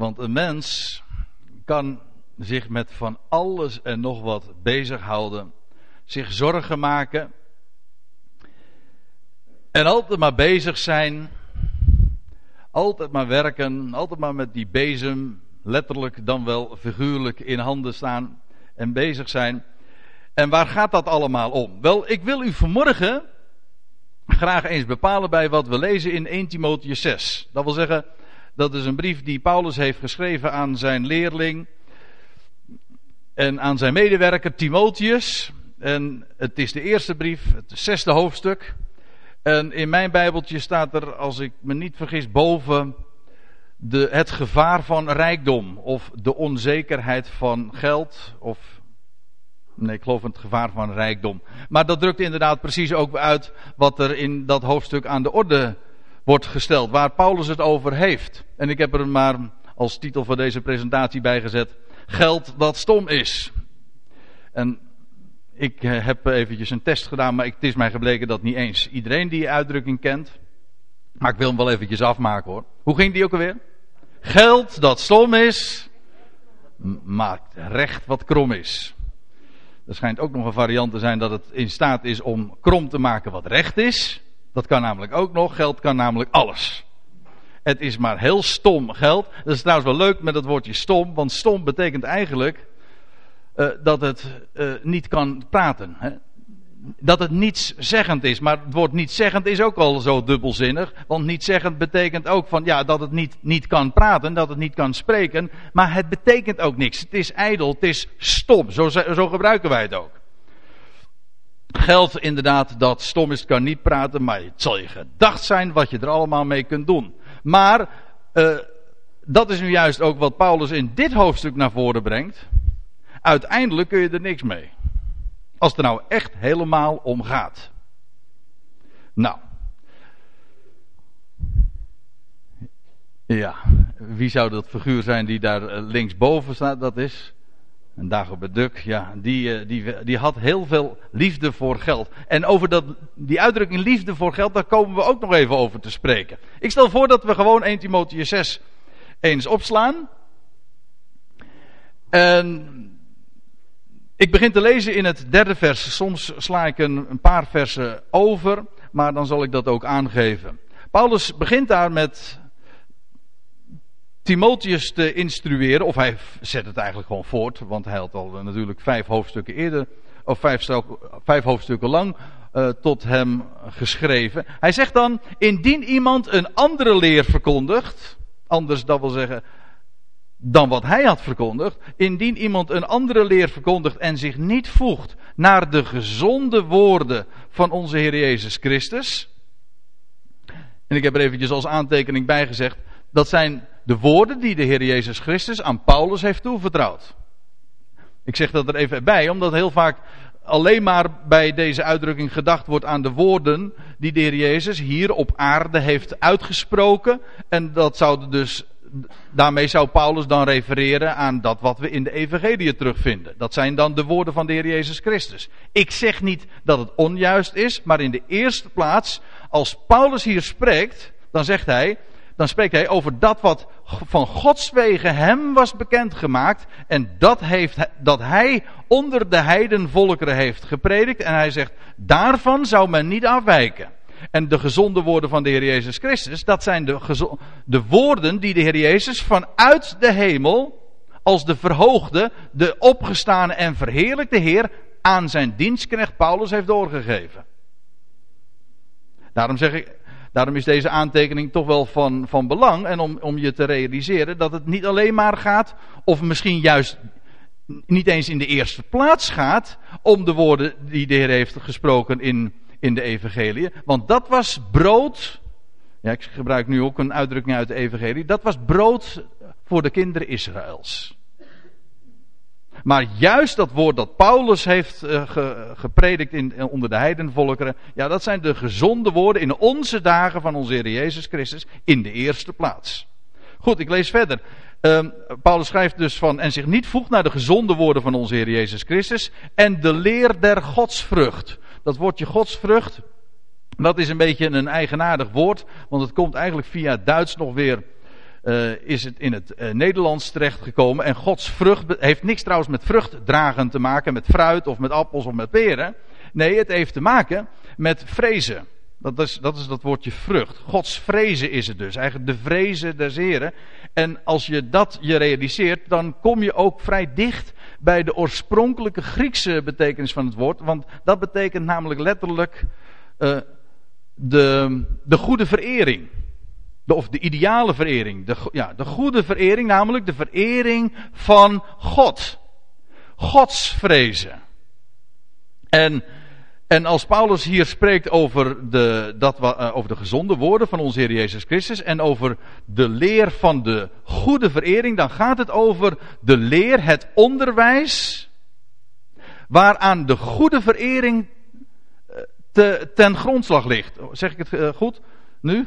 Want een mens kan zich met van alles en nog wat bezighouden, zich zorgen maken en altijd maar bezig zijn, altijd maar werken, altijd maar met die bezem, letterlijk dan wel figuurlijk in handen staan en bezig zijn. En waar gaat dat allemaal om? Wel, ik wil u vanmorgen graag eens bepalen bij wat we lezen in 1 Timotheus 6. Dat wil zeggen, dat is een brief die Paulus heeft geschreven aan zijn leerling en aan zijn medewerker Timotheus. En het is de eerste brief, het zesde hoofdstuk. En in mijn Bijbeltje staat er, als ik me niet vergis, boven de, het gevaar van rijkdom. Of de onzekerheid van geld. Of, nee, ik geloof het gevaar van rijkdom. Maar dat drukt inderdaad precies ook uit wat er in dat hoofdstuk aan de orde wordt gesteld. Waar Paulus het over heeft. En ik heb er maar als titel van deze presentatie bij gezet. Geld dat stom is. En ik eh, heb eventjes een test gedaan, maar het is mij gebleken dat niet eens iedereen die uitdrukking kent. Maar ik wil hem wel eventjes afmaken hoor. Hoe ging die ook alweer? Geld dat stom is, maakt recht wat krom is. Er schijnt ook nog een variant te zijn dat het in staat is om krom te maken wat recht is. Dat kan namelijk ook nog. Geld kan namelijk alles. Het is maar heel stom geld. Dat is trouwens wel leuk met het woordje stom, want stom betekent eigenlijk uh, dat het uh, niet kan praten. Hè? Dat het niets zeggend is. Maar het woord niet zeggend is ook al zo dubbelzinnig. Want niet zeggend betekent ook van ja, dat het niet, niet kan praten, dat het niet kan spreken. Maar het betekent ook niks. Het is ijdel, het is stom. Zo, zo gebruiken wij het ook. Geldt inderdaad dat stom is, kan niet praten, maar het zal je gedacht zijn wat je er allemaal mee kunt doen. Maar uh, dat is nu juist ook wat Paulus in dit hoofdstuk naar voren brengt. Uiteindelijk kun je er niks mee. Als het er nou echt helemaal om gaat. Nou. Ja, wie zou dat figuur zijn die daar eh, linksboven staat? Dat is een Dagobert Duck. Ja, die, eh, die, die had heel veel liefde voor geld. En over dat, die uitdrukking liefde voor geld, daar komen we ook nog even over te spreken. Ik stel voor dat we gewoon 1 Timotheus 6 eens opslaan. En ik begin te lezen in het derde vers. Soms sla ik een, een, paar versen over, maar dan zal ik dat ook aangeven. Paulus begint daar met Timotheus te instrueren, of hij zet het eigenlijk gewoon voort, want hij had al natuurlijk vijf hoofdstukken eerder, of vijf, vijf hoofdstukken lang, uh, tot hem geschreven. Hij zegt dan, indien iemand een andere leer verkondigt, anders dat wil zeggen dan wat hij had verkondigd. Indien iemand een andere leer verkondigt en zich niet voegt naar de gezonde woorden van onze Heer Jezus Christus. En ik heb er eventjes als aantekening bij gezegd. Dat zijn de woorden die de Heer Jezus Christus aan Paulus heeft toevertrouwd. Ik zeg dat er even bij, omdat heel vaak alleen maar bij deze uitdrukking gedacht wordt aan de woorden die de Heer Jezus hier op aarde heeft uitgesproken. En dat zouden dus daarmee zou Paulus dan refereren aan dat wat we in de Evangelie terugvinden. Dat zijn dan de woorden van de Heer Jezus Christus. Ik zeg niet dat het onjuist is, maar in de eerste plaats, als Paulus hier spreekt, dan zegt hij, dan spreekt hij over dat wat van Gods wegen hem was bekendgemaakt. En dat, heeft, dat hij onder de heidenvolkeren heeft gepredikt. En hij zegt, daarvan zou men niet afwijken. En de gezonde woorden van de Heer Jezus Christus, dat zijn de, de woorden die de Heer Jezus vanuit de hemel, als de verhoogde, de opgestane en verheerlijkte Heer, aan zijn dienstknecht Paulus heeft doorgegeven. Daarom zeg ik, daarom is deze aantekening toch wel van, van belang. En om, om je te realiseren dat het niet alleen maar gaat, of misschien juist niet eens in de eerste plaats gaat, om de woorden die de Heer heeft gesproken in in de evangelie. Want dat was brood. Ja, ik gebruik nu ook een uitdrukking uit de evangelie. Dat was brood voor de kinderen Israëls. Maar juist dat woord dat Paulus heeft uh, gepredikt in, onder de heidenvolkeren. Ja, dat zijn de gezonde woorden in onze dagen van onze Heer Jezus Christus in de eerste plaats. Goed, ik lees verder. Uh, Paulus schrijft dus van en zich niet voegt naar de gezonde woorden van onze Heer Jezus Christus en de leer der godsvrucht dat woordje godsvrucht, dat is een beetje een eigenaardig woord, want het komt eigenlijk via Duits nog weer uh, is het in het uh, Nederlands terechtgekomen. En Gods vrucht heeft niks trouwens met vruchtdragen te maken, met fruit of met appels of met peren. Nee, het heeft te maken met vrezen. Dat is, dat is dat woordje vrucht. Gods vrezen is het dus. Eigenlijk de vrezen des Heren. En als je dat je realiseert, dan kom je ook vrij dicht bij de oorspronkelijke Griekse betekenis van het woord. Want dat betekent namelijk letterlijk uh, de, de goede verering. Of de ideale verering. De, ja, de goede verering, namelijk de verering van God. Gods vrezen. En en als Paulus hier spreekt over de, dat, uh, over de gezonde woorden van onze Heer Jezus Christus en over de leer van de goede verering, dan gaat het over de leer, het onderwijs, waaraan de goede verering uh, te, ten grondslag ligt. Zeg ik het uh, goed nu?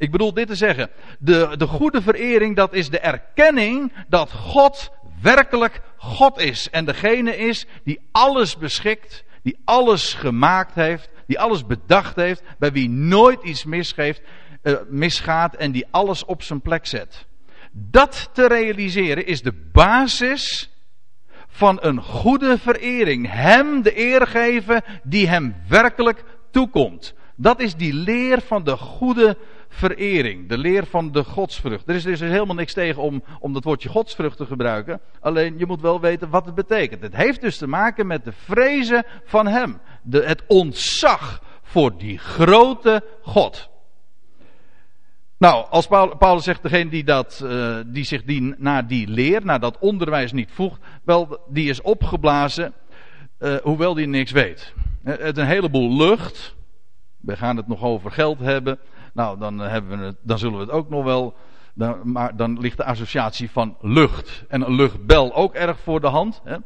Ik bedoel dit te zeggen. De, de goede verering, dat is de erkenning dat God werkelijk God is. En degene is die alles beschikt die alles gemaakt heeft, die alles bedacht heeft, bij wie nooit iets misgeeft, uh, misgaat en die alles op zijn plek zet. Dat te realiseren is de basis van een goede verering. Hem de eer geven die hem werkelijk toekomt. Dat is die leer van de goede verering. De leer van de godsvrucht. Er is dus helemaal niks tegen om, om dat woordje godsvrucht te gebruiken. Alleen je moet wel weten wat het betekent. Het heeft dus te maken met de vrezen van hem. De, het ontzag voor die grote God. Nou, als Paulus zegt, degene die, dat, uh, die zich die, naar die leer, naar dat onderwijs niet voegt, wel, die is opgeblazen, uh, hoewel die niks weet. Het een heleboel lucht. We gaan het nog over geld hebben. Nou, dan, eh, hebben we dan zullen we het ook nog wel. Dan, maar dan ligt de associatie van lucht. En een luchtbel ook erg voor de hand. Hè?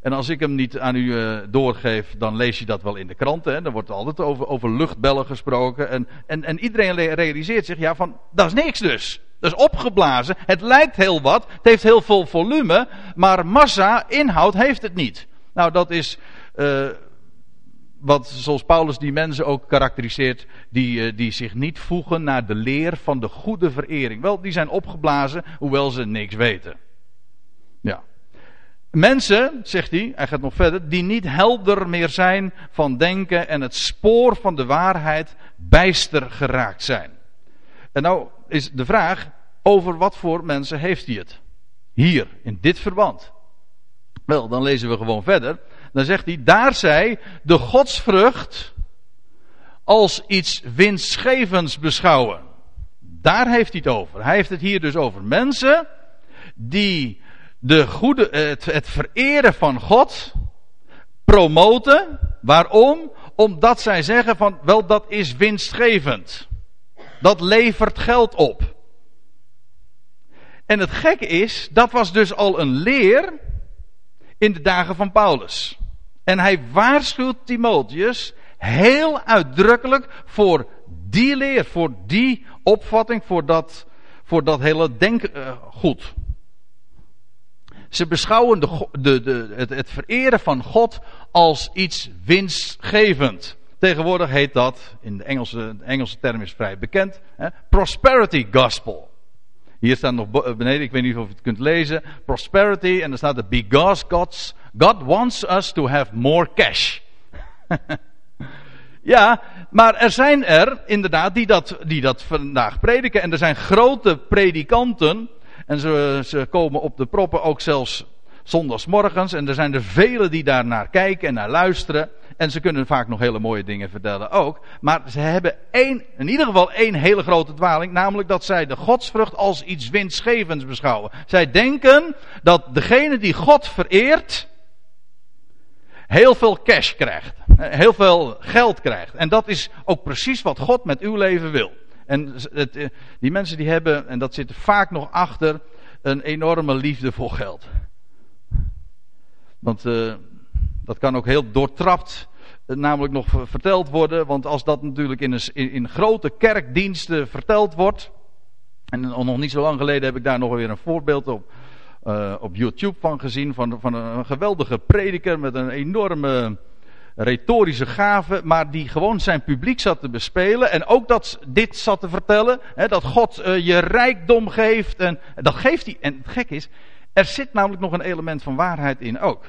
En als ik hem niet aan u uh, doorgeef, dan lees je dat wel in de kranten. Dan wordt er altijd over, over luchtbellen gesproken. En, en, en iedereen realiseert zich, ja, van dat is niks dus. Dat is opgeblazen. Het lijkt heel wat. Het heeft heel veel volume. Maar massa, inhoud heeft het niet. Nou, dat is. Uh, wat zoals Paulus die mensen ook karakteriseert, die, uh, die zich niet voegen naar de leer van de goede verering. Wel, die zijn opgeblazen, hoewel ze niks weten. Ja. Mensen, zegt hij, hij gaat nog verder, die niet helder meer zijn van denken en het spoor van de waarheid bijster geraakt zijn. En nou is de vraag, over wat voor mensen heeft hij het? Hier, in dit verband. Wel, dan lezen we gewoon verder. Dan zegt hij, daar zij de godsvrucht als iets winstgevends beschouwen. Daar heeft hij het over. Hij heeft het hier dus over mensen die de goede, het, het vereren van God promoten. Waarom? Omdat zij zeggen van, wel dat is winstgevend. Dat levert geld op. En het gekke is, dat was dus al een leer in de dagen van Paulus. En hij waarschuwt Timotheus heel uitdrukkelijk voor die leer, voor die opvatting, voor dat, voor dat hele denkgoed. Ze beschouwen de, de, het, het vereren van God als iets winstgevend. Tegenwoordig heet dat, in de Engelse, Engelse term is vrij bekend, hè, prosperity gospel. Hier staat nog beneden, ik weet niet of je het kunt lezen. Prosperity, en er staat er because God's, God wants us to have more cash. ja, maar er zijn er inderdaad die dat, die dat vandaag prediken. En er zijn grote predikanten. En ze, ze komen op de proppen ook zelfs zondagsmorgens. En er zijn er velen die daar naar kijken en naar luisteren. En ze kunnen vaak nog hele mooie dingen vertellen ook. Maar ze hebben één, in ieder geval één hele grote dwaling. Namelijk dat zij de godsvrucht als iets winstgevends beschouwen. Zij denken dat degene die God vereert. Heel veel cash krijgt. Heel veel geld krijgt. En dat is ook precies wat God met uw leven wil. En het, eh, die mensen die hebben, en dat zit vaak nog achter, een enorme liefde voor geld. Want uh, dat kan ook heel doortrapt namelijk nog verteld worden. Want als dat natuurlijk in, een, in, grote kerkdiensten verteld wordt. En nog niet zo lang geleden heb ik daar nog weer een voorbeeld op, uh, op YouTube van gezien. Van, van een geweldige prediker met een enorme retorische gave, maar die gewoon zijn publiek zat te bespelen. En ook dat dit zat te vertellen, hè, dat God uh, je rijkdom geeft. En dat geeft hij. En het gek is, er zit namelijk nog een element van waarheid in ook.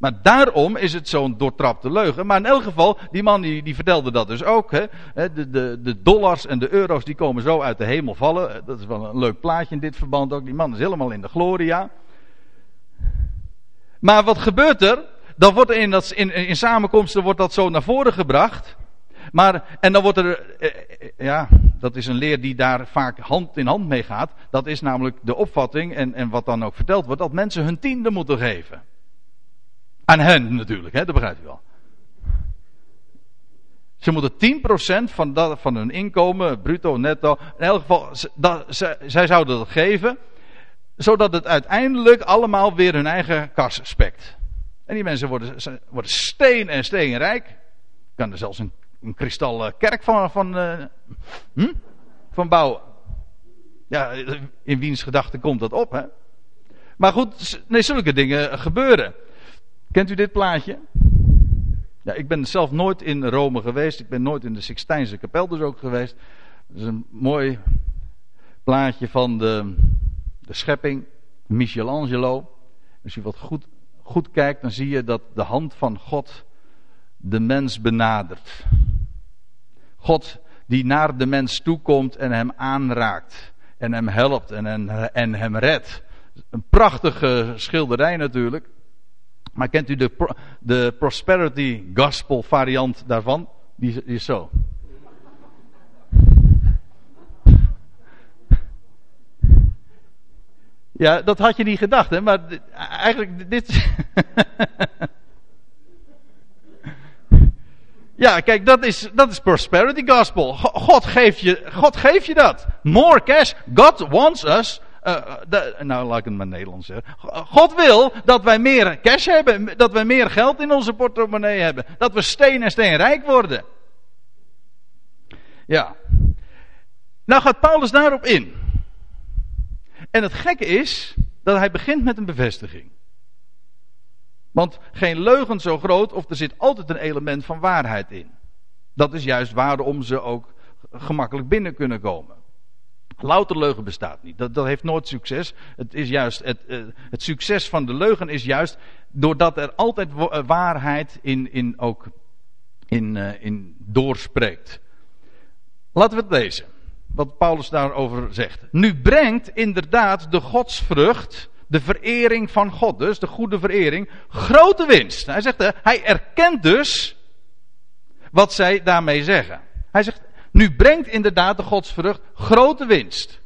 Maar daarom is het zo'n doortrapte leugen. Maar in elk geval, die man die, die vertelde dat dus ook. Hè. De, de, de dollars en de euro's die komen zo uit de hemel vallen. Dat is wel een leuk plaatje in dit verband ook. Die man is helemaal in de gloria. Maar wat gebeurt er? Dan wordt er in, dat, in, in samenkomsten wordt dat zo naar voren gebracht. Maar, en dan wordt er, eh, eh, ja, dat is een leer die daar vaak hand in hand mee gaat. Dat is namelijk de opvatting, en, en wat dan ook verteld wordt, dat mensen hun tiende moeten geven. Aan hen natuurlijk, hè, dat begrijpt u wel. Ze moeten 10% van, dat, van hun inkomen, bruto, netto, in elk geval, dat, zij zouden dat geven, zodat het uiteindelijk allemaal weer hun eigen kas spekt. En die mensen worden, worden steen en steenrijk. Ik kan er zelfs een, een kristallen kerk van, van, uh, hm? van bouwen. Ja, in wiens gedachten komt dat op, hè? Maar goed, nee, zulke dingen gebeuren. Kent u dit plaatje? Ja, ik ben zelf nooit in Rome geweest. Ik ben nooit in de Sixtijnse kapel dus ook geweest. Dat is een mooi plaatje van de, de schepping. Michelangelo. Als je wat goed, goed kijkt, dan zie je dat de hand van God de mens benadert. God die naar de mens toekomt en hem aanraakt. En hem helpt en, en, en hem redt. Een prachtige schilderij natuurlijk. Maar kent u de, de Prosperity Gospel variant daarvan? Die, is zo. Ja, dat had je niet gedacht, hè? Maar eigenlijk dit. ja, kijk, dat is, dat is prosperity gospel. God geeft je, God geeft je dat. More cash. God wants us uh, de, nou, laat ik het maar Nederlands zeggen. God wil dat wij meer cash hebben. Dat wij meer geld in onze portemonnee hebben. Dat we steen en steen rijk worden. Ja. Nou gaat Paulus daarop in. En het gekke is dat hij begint met een bevestiging. Want geen leugen zo groot of er zit altijd een element van waarheid in. Dat is juist waarom ze ook gemakkelijk binnen kunnen komen. Louter leugen bestaat niet. Dat, dat heeft nooit succes. Het, is juist, het, uh, het succes van de leugen is juist doordat er altijd eh, waarheid in, in ook in, uh, in doorspreekt. Laten we het lezen. Wat Paulus daarover zegt. Nu brengt inderdaad de godsvrucht, de verering van God, dus de goede verering, grote winst. Hij zegt, hij erkent dus wat zij daarmee zeggen. Hij zegt, nu brengt inderdaad de godsvrucht grote winst.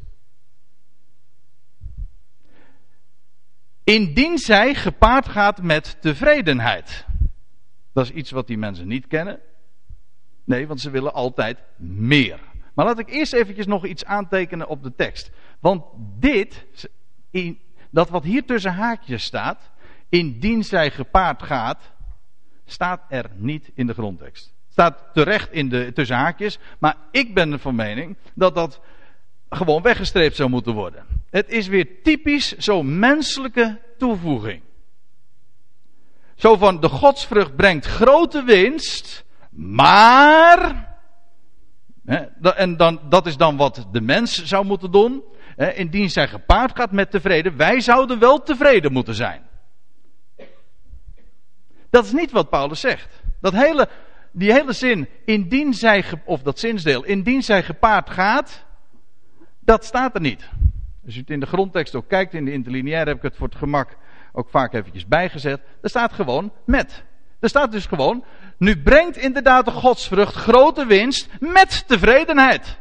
Indien zij gepaard gaat met tevredenheid. Dat is iets wat die mensen niet kennen. Nee, want ze willen altijd meer. Maar laat ik eerst eventjes nog iets aantekenen op de tekst. Want dit, dat wat hier tussen haakjes staat, indien zij gepaard gaat, staat er niet in de grondtekst. Staat terecht in de tussen haakjes. Maar ik ben van mening dat dat gewoon weggestreept zou moeten worden. Het is weer typisch zo'n menselijke toevoeging. Zo van de godsvrucht brengt grote winst, maar. Hè, en dan, dat is dan wat de mens zou moeten doen. Hè, indien zij gepaard gaat met tevreden, wij zouden wel tevreden moeten zijn. Dat is niet wat Paulus zegt. Dat hele die hele zin, indien zij, of dat zinsdeel, indien zij gepaard gaat, dat staat er niet. Als u het in de grondtekst ook kijkt, in de interlineair heb ik het voor het gemak ook vaak eventjes bijgezet. Er staat gewoon met. Er staat dus gewoon, nu brengt inderdaad de godsvrucht grote winst met tevredenheid.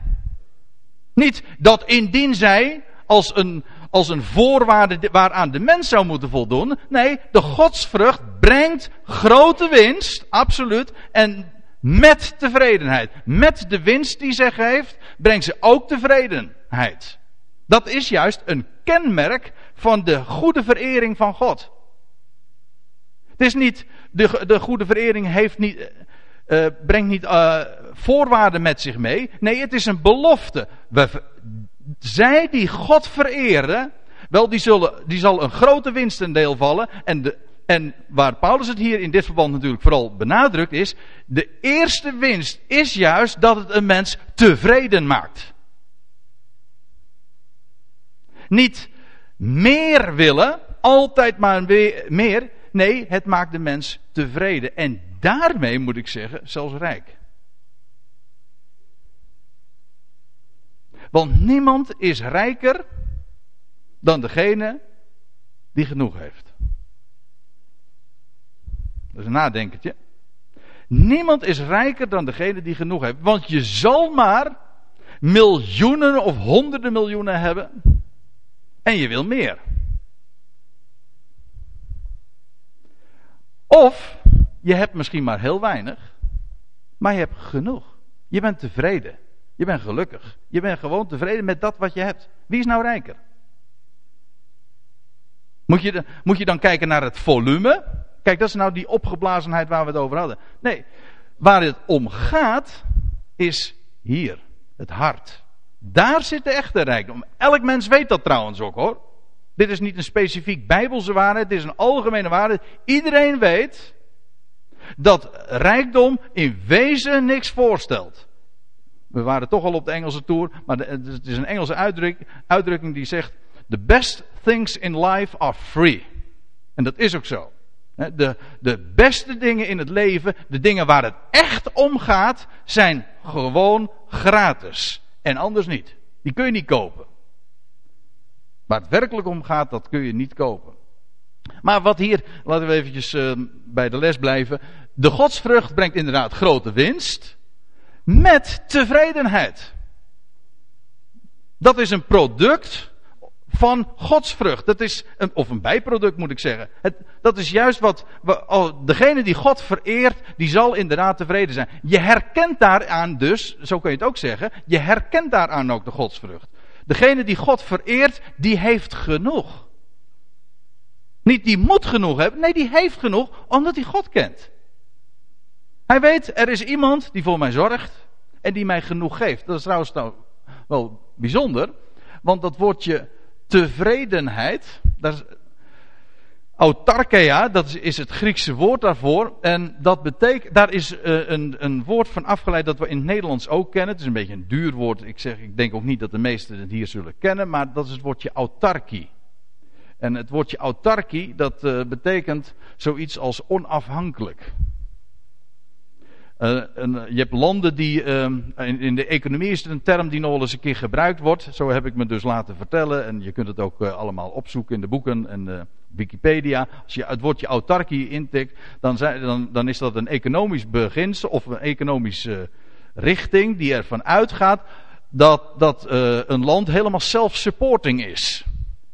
Niet dat indien zij als een, als een voorwaarde waaraan de mens zou moeten voldoen. Nee, de godsvrucht brengt grote winst, absoluut. En met tevredenheid. Met de winst die zij geeft, brengt ze ook tevredenheid. Dat is juist een kenmerk van de goede verering van God. Het is niet, de, de goede verering heeft niet, uh, brengt niet uh, voorwaarden met zich mee. Nee, het is een belofte. We, zij die God vereren, wel die, zullen, die zal een grote winst in deel vallen. En de, en waar Paulus het hier in dit verband natuurlijk vooral benadrukt is, de eerste winst is juist dat het een mens tevreden maakt. Niet meer willen, altijd maar meer. Nee, het maakt de mens tevreden. En daarmee moet ik zeggen, zelfs rijk. Want niemand is rijker dan degene die genoeg heeft. Dat is een nadenkertje. Niemand is rijker dan degene die genoeg heeft. Want je zal maar miljoenen of honderden miljoenen hebben. En je wil meer. Of je hebt misschien maar heel weinig. Maar je hebt genoeg. Je bent tevreden. Je bent gelukkig. Je bent gewoon tevreden met dat wat je hebt. Wie is nou rijker? Moet je, moet je dan kijken naar het volume? Kijk, dat is nou die opgeblazenheid waar we het over hadden. Nee, waar het om gaat is hier, het hart. Daar zit de echte rijkdom. Elk mens weet dat trouwens ook hoor. Dit is niet een specifiek bijbelse waarheid, dit is een algemene waarheid. Iedereen weet dat rijkdom in wezen niks voorstelt. We waren toch al op de Engelse tour, maar het is een Engelse uitdrukking, die zegt: The best things in life are free. En dat is ook zo. De, de beste dingen in het leven, de dingen waar het echt om gaat, zijn gewoon gratis. En anders niet. Die kun je niet kopen. Waar het werkelijk om gaat, dat kun je niet kopen. Maar wat hier, laten we eventjes uh, bij de les blijven. De godsvrucht brengt inderdaad grote winst. Met tevredenheid. Dat is een product van godsvrucht. Dat is een, of een bijproduct moet ik zeggen. Het, dat is juist wat, oh, degene die God vereert, die zal inderdaad tevreden zijn. Je herkent daaraan dus, zo kun je het ook zeggen, je herkent daaraan ook de godsvrucht. Degene die God vereert, die heeft genoeg. Niet die moet genoeg hebben, nee die heeft genoeg omdat hij God kent. Hij weet, er is iemand die voor mij zorgt en die mij genoeg geeft. Dat is trouwens nou wel bijzonder, want dat woordje tevredenheid. Dat is, autarkeia, dat is het Griekse woord daarvoor. En dat betekent, daar is uh, een, een woord van afgeleid dat we in het Nederlands ook kennen. Het is een beetje een duur woord. Ik, zeg, ik denk ook niet dat de meesten het hier zullen kennen. Maar dat is het woordje autarkie. En het woordje autarkie, dat uh, betekent zoiets als onafhankelijk. Uh, je hebt landen die. Uh, in, de economie is het een term die nog wel eens een keer gebruikt wordt. Zo heb ik me dus laten vertellen. En je kunt het ook uh, allemaal opzoeken in de boeken en Wikipedia. Als je het woordje autarkie intikt, dan, zijn, dan, dan, is dat een economisch beginsel of een economische richting die ervan uitgaat dat, dat een land helemaal self-supporting is.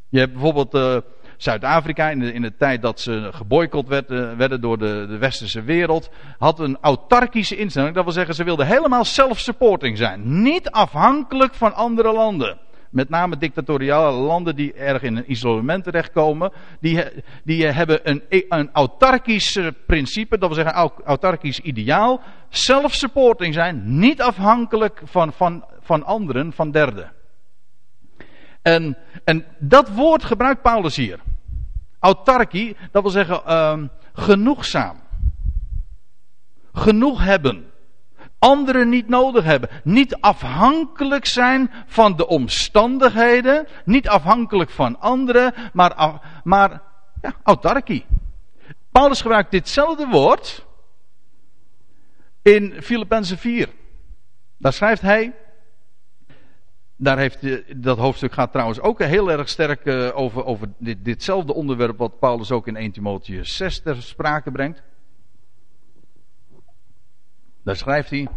Je hebt bijvoorbeeld Zuid-Afrika in in de tijd dat ze geboycott werden, werden door de, de westerse wereld, had een autarkische instelling. Dat wil zeggen, ze wilden helemaal self-supporting zijn. Niet afhankelijk van andere landen. Met name dictatoriale landen die erg in een isolement terechtkomen. Die, die hebben een, een autarkisch principe, dat wil zeggen autarkisch ideaal. Self-supporting zijn, niet afhankelijk van, van, van anderen, van derden. En, en dat woord gebruikt Paulus hier. Autarkie, dat wil zeggen uh, genoegzaam. Genoeg hebben. Anderen niet nodig hebben. Niet afhankelijk zijn van de omstandigheden. Niet afhankelijk van anderen. Maar, maar ja, autarkie. Paulus gebruikt ditzelfde woord in Filippenzen 4. Daar schrijft hij daar heeft, dat hoofdstuk gaat trouwens ook heel erg sterk uh, over, over dit, ditzelfde onderwerp wat Paulus ook in 1 Timotheus 6 ter sprake brengt. Daar schrijft hij,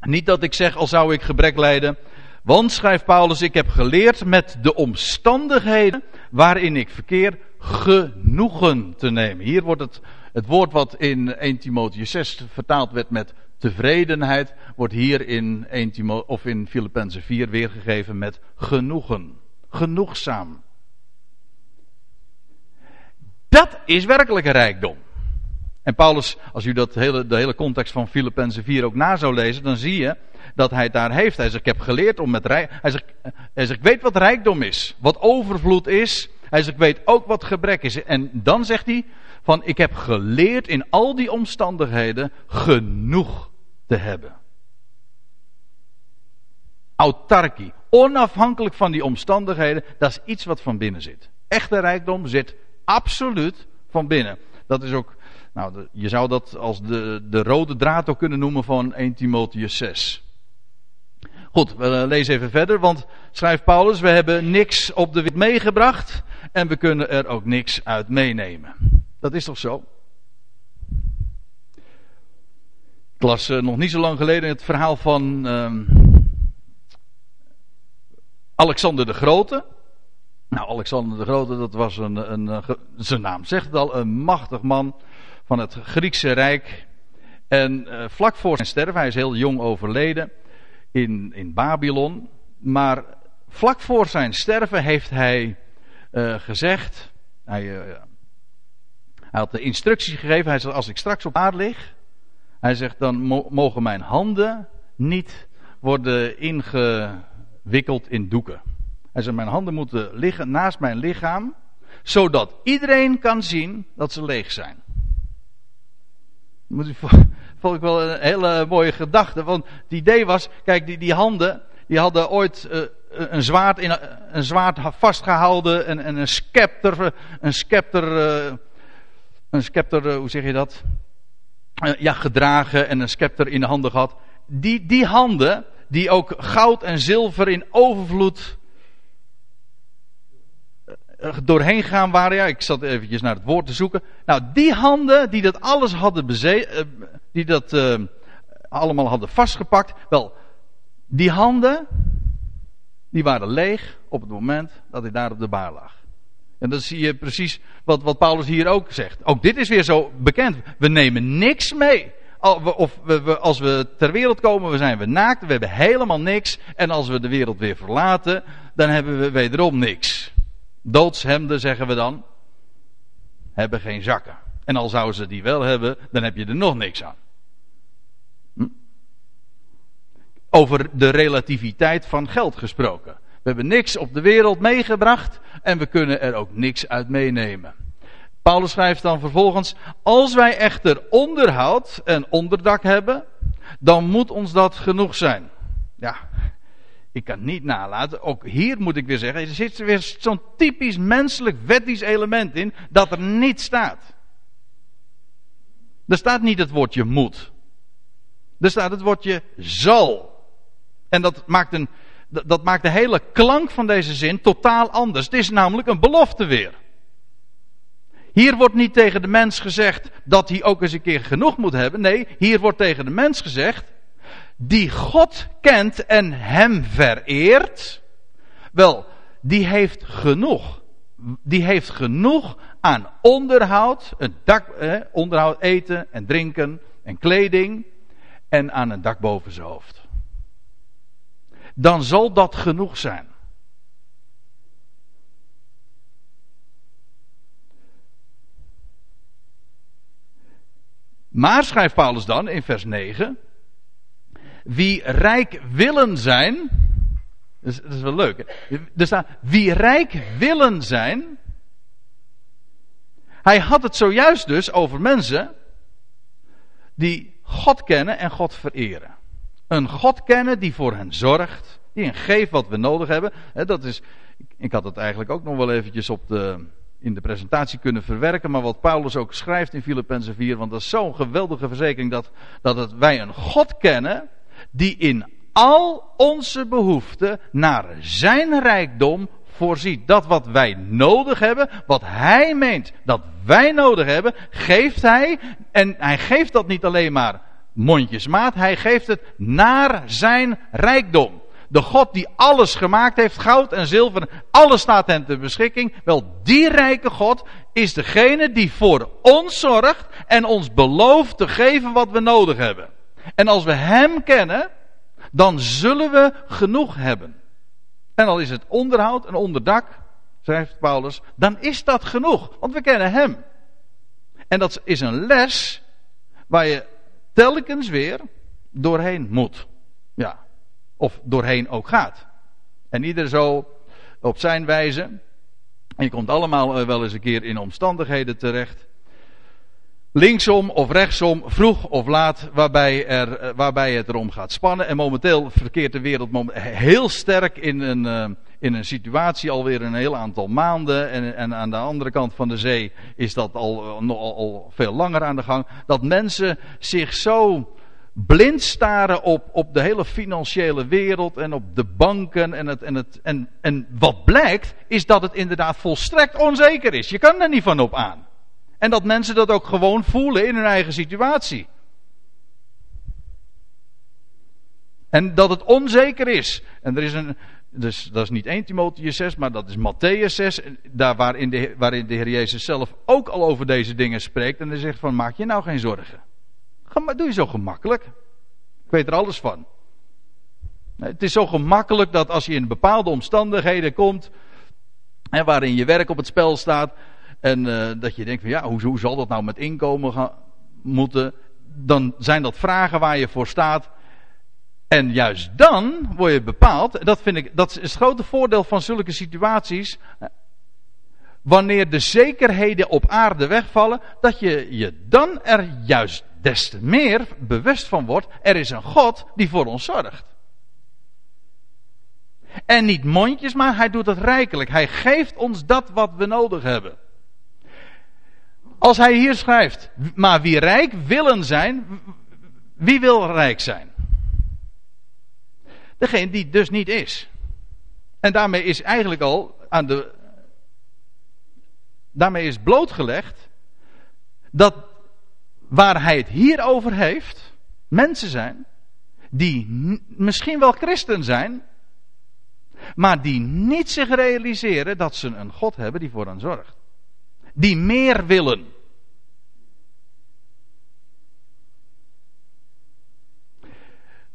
niet dat ik zeg al zou ik gebrek lijden, want schrijft Paulus, ik heb geleerd met de omstandigheden waarin ik verkeer genoegen te nemen. Hier wordt het, het woord wat in 1 Timotheus 6 vertaald werd met tevredenheid wordt hier in 1 Timo, of in Filippenzen 4 weergegeven met genoegen. Genoegzaam. Dat is werkelijke rijkdom. En Paulus, als u dat hele, de hele context van Filippenzen 4 ook na zou lezen, dan zie je dat hij het daar heeft. Hij zegt, ik heb geleerd om met rijk... Hij zegt, ik weet wat rijkdom is. Wat overvloed is. Hij zegt, ik weet ook wat gebrek is. En dan zegt hij, van ik heb geleerd in al die omstandigheden genoeg te hebben. Autarkie, onafhankelijk van die omstandigheden, dat is iets wat van binnen zit. Echte rijkdom zit absoluut van binnen. Dat is ook, nou, je zou dat als de, de rode draad ook kunnen noemen van 1 Timotheus 6. Goed, we lezen even verder, want schrijft Paulus, we hebben niks op de wit meegebracht en we kunnen er ook niks uit meenemen. Dat is toch zo? Ik las uh, nog niet zo lang geleden het verhaal van uh, Alexander de Grote. Nou, Alexander de Grote, dat was een, een, een, zijn naam zegt het al, een machtig man van het Griekse Rijk. En uh, vlak voor zijn sterven, hij is heel jong overleden in, in Babylon. Maar vlak voor zijn sterven heeft hij gezegd, hij, hij had de instructies gegeven, hij zegt als ik straks op aarde lig, hij zegt dan mogen mijn handen niet worden ingewikkeld in doeken. Hij zegt mijn handen moeten liggen naast mijn lichaam, zodat iedereen kan zien dat ze leeg zijn. U vond ik wel een hele mooie gedachte. Want het idee was, kijk, die, die handen, die hadden ooit uh, een, zwaard in, een zwaard vastgehouden en, en een scepter, een scepter, een scepter, hoe zeg je dat? Ja, gedragen en een scepter in de handen gehad. Die, die handen, die ook goud en zilver in overvloed doorheen gaan waren. Ja, ik zat eventjes naar het woord te zoeken. Nou, die handen die dat alles hadden beze die dat allemaal hadden vastgepakt. Wel, die handen, die waren leeg op het moment dat hij daar op de baar lag. En dan zie je precies wat, wat Paulus hier ook zegt. Ook dit is weer zo bekend. We nemen niks mee. Of we, we, als we ter wereld komen, we zijn we naakt, we hebben helemaal niks. En als we de wereld weer verlaten, dan hebben we wederom niks. Doodshemden, zeggen we dan, hebben geen zakken. En al zouden ze die wel hebben, dan heb je er nog niks aan. Hm? Over de relativiteit van geld gesproken. We hebben niks op de wereld meegebracht en we kunnen er ook niks uit meenemen. Paulus schrijft dan vervolgens: Als wij echter onderhoud en onderdak hebben, dan moet ons dat genoeg zijn. Ja, ik kan niet nalaten, ook hier moet ik weer zeggen, er zit weer zo'n typisch menselijk wettisch element in, dat er niet staat. Er staat niet het woordje moet. Er staat het woordje zal. En dat maakt, een, dat maakt de hele klank van deze zin totaal anders. Het is namelijk een belofte weer. Hier wordt niet tegen de mens gezegd dat hij ook eens een keer genoeg moet hebben. Nee, hier wordt tegen de mens gezegd: die God kent en hem vereert, wel, die heeft genoeg. Die heeft genoeg aan onderhoud, een dak, eh, onderhoud, eten en drinken en kleding en aan een dak boven zijn hoofd. Dan zal dat genoeg zijn. Maar schrijft Paulus dan in vers 9: wie rijk willen zijn. Dat is, wel leuk. Er staat, wie rijk willen zijn. Hij had het zojuist dus over mensen die God kennen en God vereren. Een God kennen die voor hen zorgt, die hen geeft wat we nodig hebben. Dat is, ik had het eigenlijk ook nog wel eventjes op de, in de presentatie kunnen verwerken, maar wat Paulus ook schrijft in Filippenzen 4, want dat is zo'n geweldige verzekering dat, dat het, wij een God kennen die in al onze behoeften naar zijn rijkdom voorziet. Dat wat wij nodig hebben, wat hij meent dat wij nodig hebben, geeft hij. En hij geeft dat niet alleen maar mondjesmaat, hij geeft het naar zijn rijkdom. De God die alles gemaakt heeft, goud en zilver, alles staat hem ter beschikking. Wel, die rijke God is degene die voor ons zorgt en ons belooft te geven wat we nodig hebben. En als we Hem kennen, dan zullen we genoeg hebben. En al is het onderhoud en onderdak, schrijft Paulus, dan is dat genoeg, want we kennen Hem. En dat is een les waar je telkens weer doorheen moet. Ja, of doorheen ook gaat. En ieder zo op zijn wijze. En je komt allemaal eh, wel eens een keer in omstandigheden terecht. Linksom of rechtsom, vroeg of laat, waarbij, er, eh, waarbij het erom gaat spannen. En momenteel verkeert de wereld heel sterk in een, uh, in een situatie alweer een heel aantal maanden. En, en aan de andere kant van de zee is dat al, al, al veel langer aan de gang. Dat mensen zich zo blind staren op, op de hele financiële wereld en op de banken. En, het, en, het, en, en wat blijkt, is dat het inderdaad volstrekt onzeker is. Je kan er niet van op aan. En dat mensen dat ook gewoon voelen in hun eigen situatie. En dat het onzeker is. En er is een, dus dat is niet 1 Timotheus 6, maar dat is Matthäus 6. Daar waarin de, waarin de Heer Jezus zelf ook al over deze dingen spreekt. En hij zegt van maak je nou geen zorgen. Doe je zo gemakkelijk. Ik weet er alles van. Het is zo gemakkelijk dat als je in bepaalde omstandigheden komt. En waarin je werk op het spel staat. En uh, dat je denkt van ja, hoe, hoe zal dat nou met inkomen gaan, moeten? Dan zijn dat vragen waar je voor staat. En juist dan word je bepaald. Dat vind ik, dat is het grote voordeel van zulke situaties. Wanneer de zekerheden op aarde wegvallen, dat je je dan er juist des te meer bewust van wordt, er is een God die voor ons zorgt. En niet mondjes, maar hij doet het rijkelijk. Hij geeft ons dat wat we nodig hebben. Als hij hier schrijft, maar wie rijk willen zijn, wie wil rijk zijn? Degene die dus niet is. En daarmee is eigenlijk al aan de. Daarmee is blootgelegd dat waar hij het hier over heeft, mensen zijn die misschien wel christen zijn, maar die niet zich realiseren dat ze een God hebben die voor hen zorgt. Die meer willen.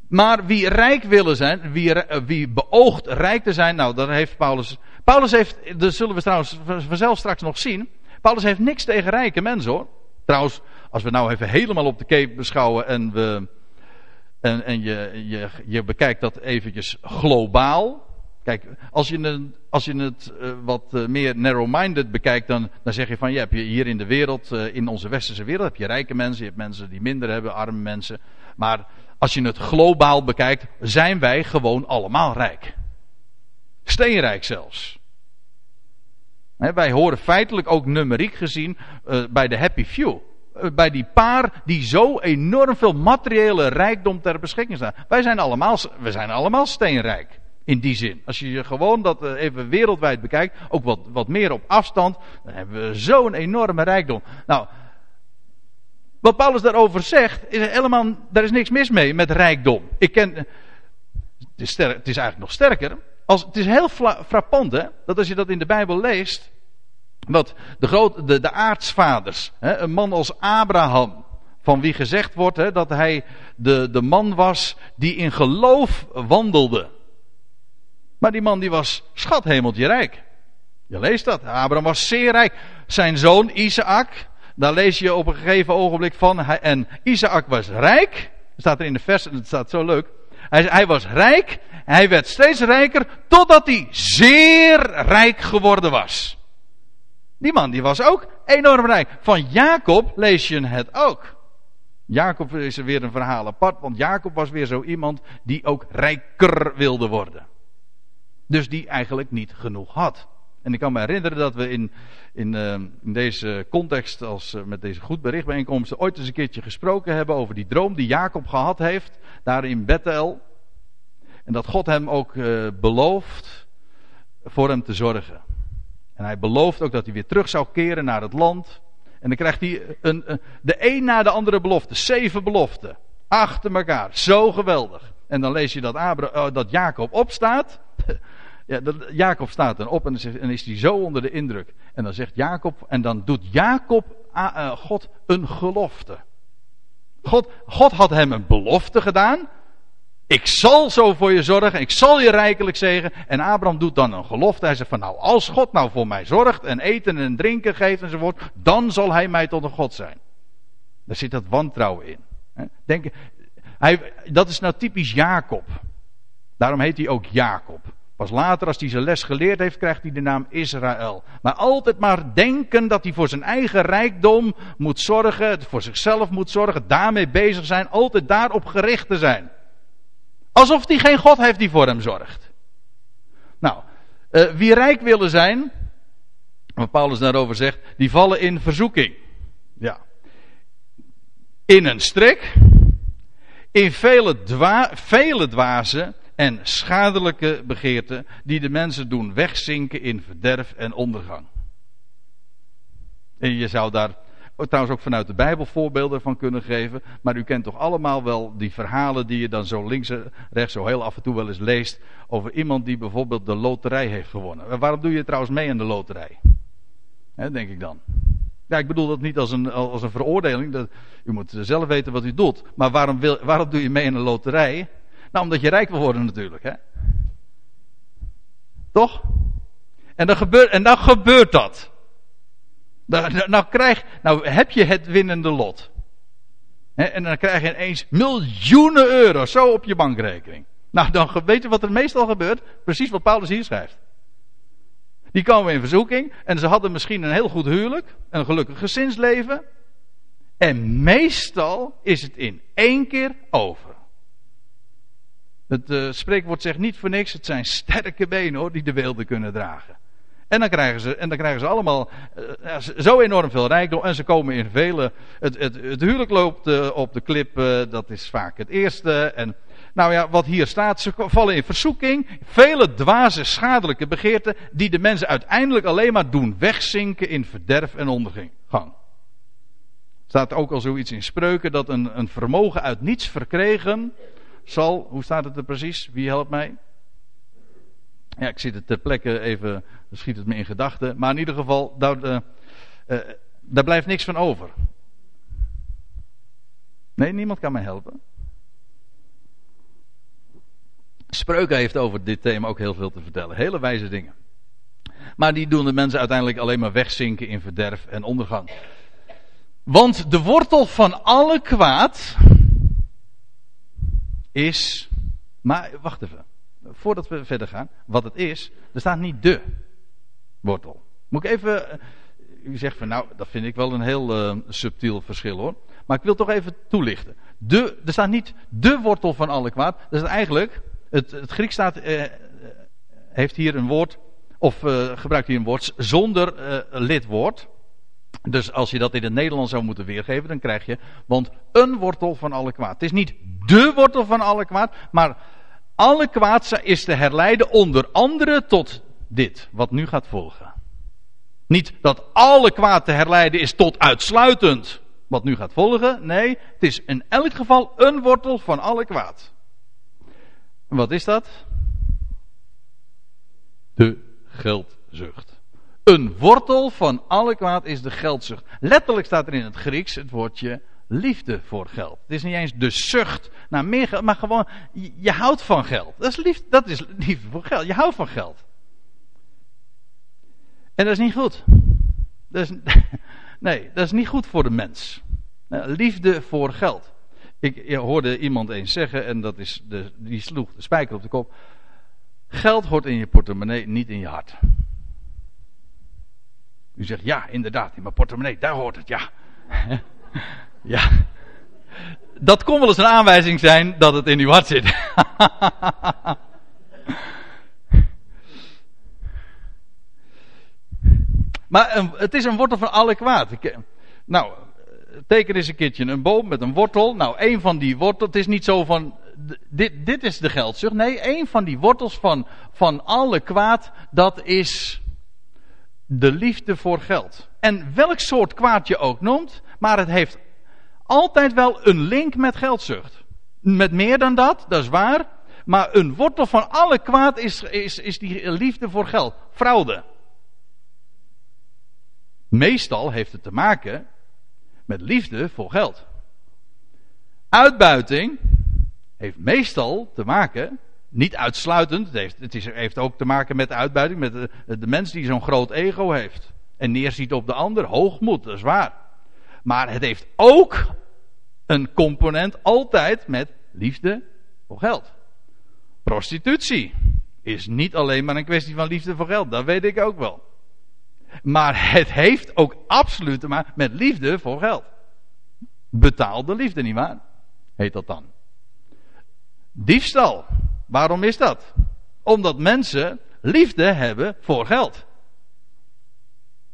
Maar wie rijk willen zijn, wie, eh, wie beoogt rijk te zijn, nou, dat heeft Paulus. Paulus heeft, dat zullen we trouwens vanzelf straks nog zien. Paulus heeft niks tegen rijke mensen hoor. Trouwens, als we nou even helemaal op de cape beschouwen en, we, en, en je, je, je bekijkt dat eventjes globaal. Kijk, als je, het, als je het uh, wat uh, meer narrow-minded bekijkt, dan, dan zeg je van je hebt hier in de wereld, in onze westerse wereld, heb je rijke mensen, je hebt mensen die minder hebben, arme mensen. Maar als je het globaal bekijkt, zijn wij gewoon allemaal rijk. Steenrijk zelfs. wij horen feitelijk ook numeriek gezien bij de happy few. Eh, bij die paar die zo enorm veel materiële rijkdom ter beschikking staan. Wij zijn allemaal, we zijn allemaal steenrijk. In die zin. Als je gewoon dat eh, even wereldwijd bekijkt, ook wat, wat meer op afstand, dan hebben we zo'n enorme rijkdom. Nou, wat Paulus daarover zegt, is helemaal, daar is niks mis mee met rijkdom. Ik ken, het is, eigenlijk nog sterker. Als, het is heel frappant, hè, dat als je dat in de Bijbel leest, wat de, groot, de, de aartsvaders, hè, een man als Abraham, van wie gezegd wordt hè, dat hij de, de man was die in geloof wandelde. Maar die man die was schathemeltje rijk. Je leest dat. Abraham was zeer rijk. Zijn zoon Isaac, daar lees je op een gegeven ogenblik van. en Isaac was rijk. Staat er in de vers en het staat zo leuk. Hij, hij was rijk. Hij werd steeds rijker totdat hij zeer rijk geworden was. Die man die was ook enorm rijk. Van Jacob lees je het ook. Jacob is er weer een verhaal apart, want Jacob was weer zo iemand die ook rijker wilde worden. Dus die eigenlijk niet genoeg had. En ik kan me herinneren dat we in, in, uh, in deze context, als, uh, met deze goed berichtbijeenkomsten, ooit eens een keertje gesproken hebben over die droom die Jacob gehad heeft, daar in Bethel. En dat God hem ook uh, belooft voor hem te zorgen. En hij belooft ook dat hij weer terug zou keren naar het land. En dan krijgt hij een, de een na de andere belofte. Zeven beloften. Achter elkaar. Zo geweldig. En dan lees je dat, dat Jacob opstaat. Ja, Jacob staat dan op en dan, is hij zo onder de indruk. En dan zegt Jacob, en dan doet Jacob uh, God een gelofte. God, God had hem een belofte gedaan. Ik zal zo voor je zorgen, ik zal je rijkelijk zegen. En Abraham doet dan een gelofte. Hij zegt van nou, als God nou voor mij zorgt en eten en drinken geeft enzovoort, dan zal hij mij tot een God zijn. Daar zit dat wantrouwen in. Denk, hij, dat is nou typisch Jacob. Daarom heet hij ook Jacob. Pas later, als hij zijn les geleerd heeft, krijgt hij de naam Israël. Maar altijd maar denken dat hij voor zijn eigen rijkdom moet zorgen, voor zichzelf moet zorgen, daarmee bezig zijn, altijd daarop gericht te zijn. Alsof hij geen God heeft die voor hem zorgt. Nou, uh, wie rijk willen zijn, wat Paulus daarover zegt, die vallen in verzoeking. Ja. In een strik, in vele, dwa vele dwazen en schadelijke begeerten die de mensen doen wegzinken in verderf en ondergang. En je zou daar trouwens ook vanuit de Bijbel voorbeelden van kunnen geven. Maar u kent toch allemaal wel die verhalen die je dan zo links en rechts zo heel af en toe wel eens leest. Over iemand die bijvoorbeeld de loterij heeft gewonnen. Waarom doe je trouwens mee aan de loterij? denk ik dan. Ja, ik bedoel dat niet als een, als een veroordeling. Dat, u moet zelf weten wat u doet. Maar waarom, wil, waarom doe je mee aan een loterij? Nou, omdat je rijk wil worden natuurlijk. Hè? Toch? En dan gebeurt, en dan gebeurt dat. Nou, krijg, nou heb je het winnende lot. en dan krijg je ineens miljoenen euro's zo op je bankrekening. Nou, dan weet je wat er meestal gebeurt? Precies wat Paulus hier schrijft. Die komen in verzoeking en ze hadden misschien een heel goed huwelijk, een gelukkig gezinsleven. En meestal is het in één keer over. Het uh, spreekwoord zegt niet voor niks, het zijn sterke benen hoor, die de weelde kunnen dragen. En dan krijgen ze, en dan krijgen ze allemaal uh, zo enorm veel rijkdom. En ze komen in vele. Het, het, het huwelijk loopt uh, op de klip, dat is vaak het eerste. En nou ja, wat hier staat, ze vallen in verzoeking. Vele dwaze, schadelijke begeerten. die de mensen uiteindelijk alleen maar doen wegzinken in verderf en ondergang. Staat ook al zoiets in spreuken dat een, een vermogen uit niets verkregen zal, hoe staat het er precies? Wie helpt mij? Ja, ik zit het ter plekke even, schiet het me in gedachten. Maar in ieder geval, daar, uh, uh, daar blijft niks van over. Nee, niemand kan mij helpen. Spreuken heeft over dit thema ook heel veel te vertellen. Hele wijze dingen. Maar die doen de mensen uiteindelijk alleen maar wegzinken in verderf en ondergang. Want de wortel van alle kwaad is. Maar wacht even. Voordat we verder gaan. Wat het is. Er staat niet de wortel. Moet ik even. Eh, u zegt van nou, dat vind ik wel een heel uh, subtiel verschil hoor. Maar ik wil toch even toelichten. De, er staat niet de wortel van alle kwaad. Dat is eigenlijk. Het, het Grieks staat. Uh, heeft hier een woord. Of gebruikt hier een woord zonder lidwoord. Dus als je dat in het Nederlands zou moeten weergeven, dan krijg je, want een wortel van alle kwaad. Het is niet de wortel van alle kwaad, maar alle kwaad is te herleiden onder andere tot dit, wat nu gaat volgen. Niet dat alle kwaad te herleiden is tot uitsluitend wat nu gaat volgen. Nee, het is in elk geval een wortel van alle kwaad. wat is dat? De geldzucht. Een wortel van alle kwaad is de geldzucht. Letterlijk staat er in het Grieks het woordje liefde voor geld. Het is niet eens de zucht naar meer geld, maar gewoon je, houdt van geld. Dat is, liefde, dat is liefde voor geld. Je houdt van geld. En dat is niet goed. Dat is, nee, dat is niet goed voor de mens. Liefde voor geld. Ik, hoorde iemand eens zeggen, en dat is de, die sloeg de spijker op de kop. Geld hoort in je portemonnee, niet in je hart. U zegt ja, inderdaad, in mijn portemonnee, daar hoort het, ja. ja. Dat kon wel eens een aanwijzing zijn dat het in uw hart zit. maar het is een wortel van alle kwaad. nou, teken eens een keertje een boom met een wortel. Nou, een van die wortels, het is niet zo van, dit, dit is de geldzucht. Nee, een van die wortels van, van alle kwaad, dat is de liefde voor geld. En welk soort kwaad je ook noemt, maar het heeft altijd wel een link met geldzucht. Met meer dan dat, dat is waar. Maar een wortel van alle kwaad is, is, is die liefde voor geld. Fraude. Meestal heeft het te maken met liefde voor geld. Uitbuiting heeft meestal te maken niet uitsluitend. Het heeft, het is, heeft ook te maken met de uitbuiting. Met de, de mens die zo'n groot ego heeft. En neerziet op de ander. Hoogmoed, dat is waar. Maar het heeft ook een component altijd met liefde voor geld. Prostitutie is niet alleen maar een kwestie van liefde voor geld. Dat weet ik ook wel. Maar het heeft ook absoluut te maken met liefde voor geld. Betaalde liefde, nietwaar? Heet dat dan. Diefstal. Waarom is dat? Omdat mensen liefde hebben voor geld.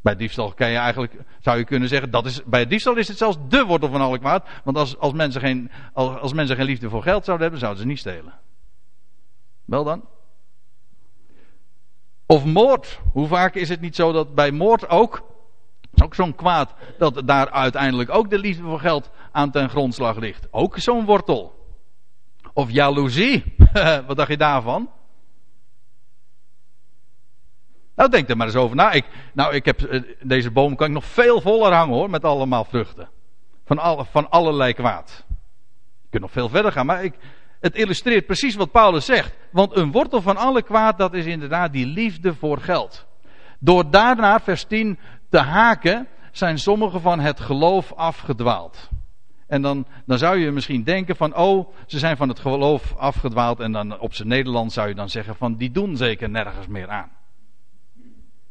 Bij diefstal kan je eigenlijk, zou je kunnen zeggen, dat is, bij diefstal is het zelfs de wortel van alle kwaad. Want als, als, mensen geen, als, als mensen geen liefde voor geld zouden hebben, zouden ze niet stelen. Wel dan? Of moord. Hoe vaak is het niet zo dat bij moord ook, ook zo'n kwaad, dat daar uiteindelijk ook de liefde voor geld aan ten grondslag ligt. Ook zo'n wortel. Of jaloezie. Wat dacht je daarvan? Nou, denk er maar eens over na. Ik, nou, ik heb, eh, deze boom kan ik nog veel voller hangen hoor, met allemaal vruchten. Van, alle, van allerlei kwaad. Je kunt nog veel verder gaan, maar ik, het illustreert precies wat Paulus zegt. Want een wortel van alle kwaad, dat is inderdaad die liefde voor geld. Door daarna, vers 10, te haken, zijn sommigen van het geloof afgedwaald. En dan, dan zou je misschien denken van, oh, ze zijn van het geloof afgedwaald. En dan op zijn Nederlands zou je dan zeggen van, die doen zeker nergens meer aan.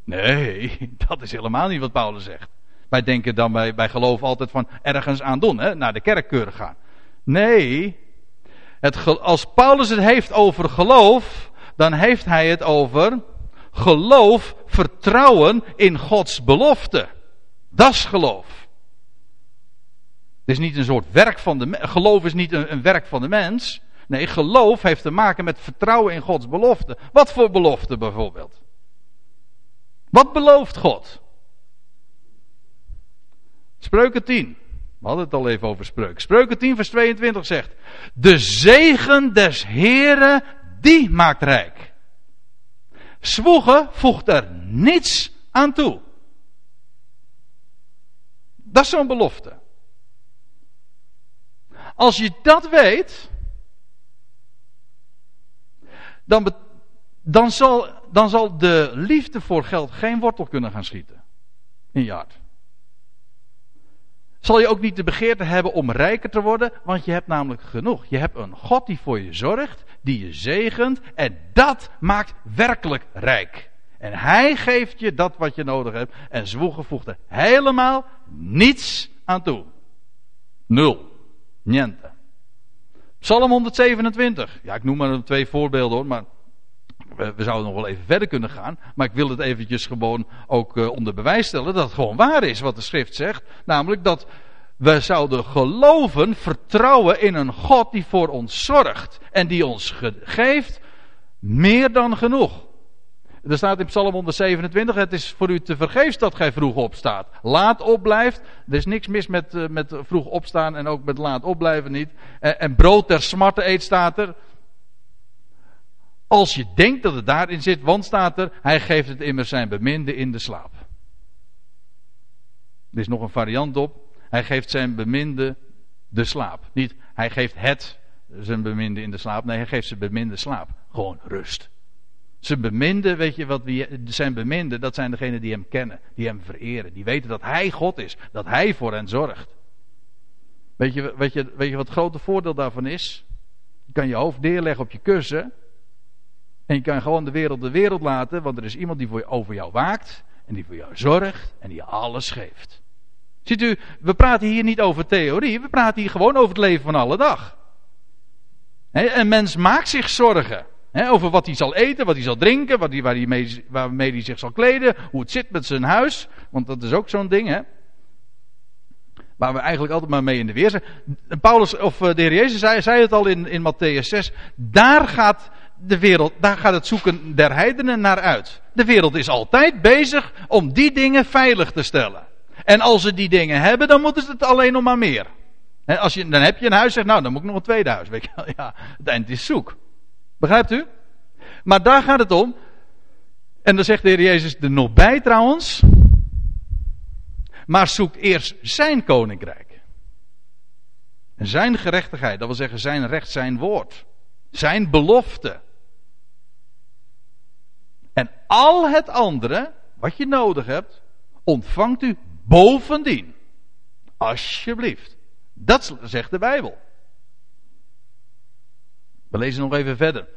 Nee, dat is helemaal niet wat Paulus zegt. Wij denken dan bij, bij geloof altijd van ergens aan doen, hè? naar de kerkkeur gaan. Nee, het, als Paulus het heeft over geloof, dan heeft hij het over geloof, vertrouwen in Gods belofte. Dat is geloof. Het is niet een soort werk van de Geloof is niet een, werk van de mens. Nee, geloof heeft te maken met vertrouwen in Gods belofte. Wat voor belofte bijvoorbeeld? Wat belooft God? Spreuken 10. We hadden het al even over spreuken. Spreuken 10 vers 22 zegt. De zegen des Heren, die maakt rijk. Zwoegen voegt er niets aan toe. Dat is zo'n belofte. Als je dat weet, dan, dan, zal, dan zal de liefde voor geld geen wortel kunnen gaan schieten in je hart. Zal je ook niet de begeerte hebben om rijker te worden, want je hebt namelijk genoeg. Je hebt een God die voor je zorgt, die je zegent, en dat maakt werkelijk rijk. En hij geeft je dat wat je nodig hebt, en zwoegen voegt helemaal niets aan toe. Nul. Niente. Psalm 127. Ja, ik noem maar twee voorbeelden hoor, maar we, zouden nog wel even verder kunnen gaan. Maar ik wil het eventjes gewoon ook uh, onder bewijs stellen dat het gewoon waar is wat de schrift zegt. Namelijk dat we zouden geloven, vertrouwen in een God die voor ons zorgt. En die ons geeft meer dan genoeg. Er staat in Psalm 127, het is voor u te vergeefs dat gij vroeg opstaat. Laat opblijft. Er is niks mis met, uh, met vroeg opstaan en ook met laat opblijven niet. En, en brood ter smarte eet staat er. Als je denkt dat het daarin zit, want staat er, hij geeft het immers zijn beminde in de slaap. Er is nog een variant op. Hij geeft zijn beminde de slaap. Niet, hij geeft het zijn beminde in de slaap. Nee, hij geeft zijn beminde slaap. Gewoon rust. Zijn beminde, weet je wat wie, zijn beminde, dat zijn degenen die hem kennen, die hem vereren, die weten dat hij God is, dat hij voor hen zorgt. Weet je, weet je, weet je wat het grote voordeel daarvan is? Je kan je hoofd neerleggen op je kussen en je kan gewoon de wereld de wereld laten, want er is iemand die voor je, over jou waakt en die voor jou zorgt en die alles geeft. Ziet u, we praten hier niet over theorie, we praten hier gewoon over het leven van alle dag. Een mens maakt zich zorgen over wat hij zal eten, wat hij zal drinken, wat hij, waar hij mee, waarmee hij zich zal kleden, hoe het zit met zijn huis. Want dat is ook zo'n ding, hè. Waar we eigenlijk altijd maar mee in de weer zijn. Paulus, of eh, de Heer Jezus zei, zei het al in, in Matthäus 6. Daar gaat de wereld, daar gaat het zoeken der heidenen naar uit. De wereld is altijd bezig om die dingen veilig te stellen. En als ze die dingen hebben, dan moeten ze het alleen nog maar meer. als je, dan heb je een huis, zeg nou, dan moet ik nog een tweede huis. Weet je, ja, het eind is zoek. Begrijpt u? Maar daar gaat het om. En dan zegt de Heer Jezus er nog bij trouwens. Maar zoek eerst zijn koninkrijk. En zijn gerechtigheid, dat wil zeggen zijn recht, zijn woord. Zijn belofte. En al het andere, wat je nodig hebt, ontvangt u bovendien. Alsjeblieft. Dat zegt de Bijbel. We lezen nog even verder.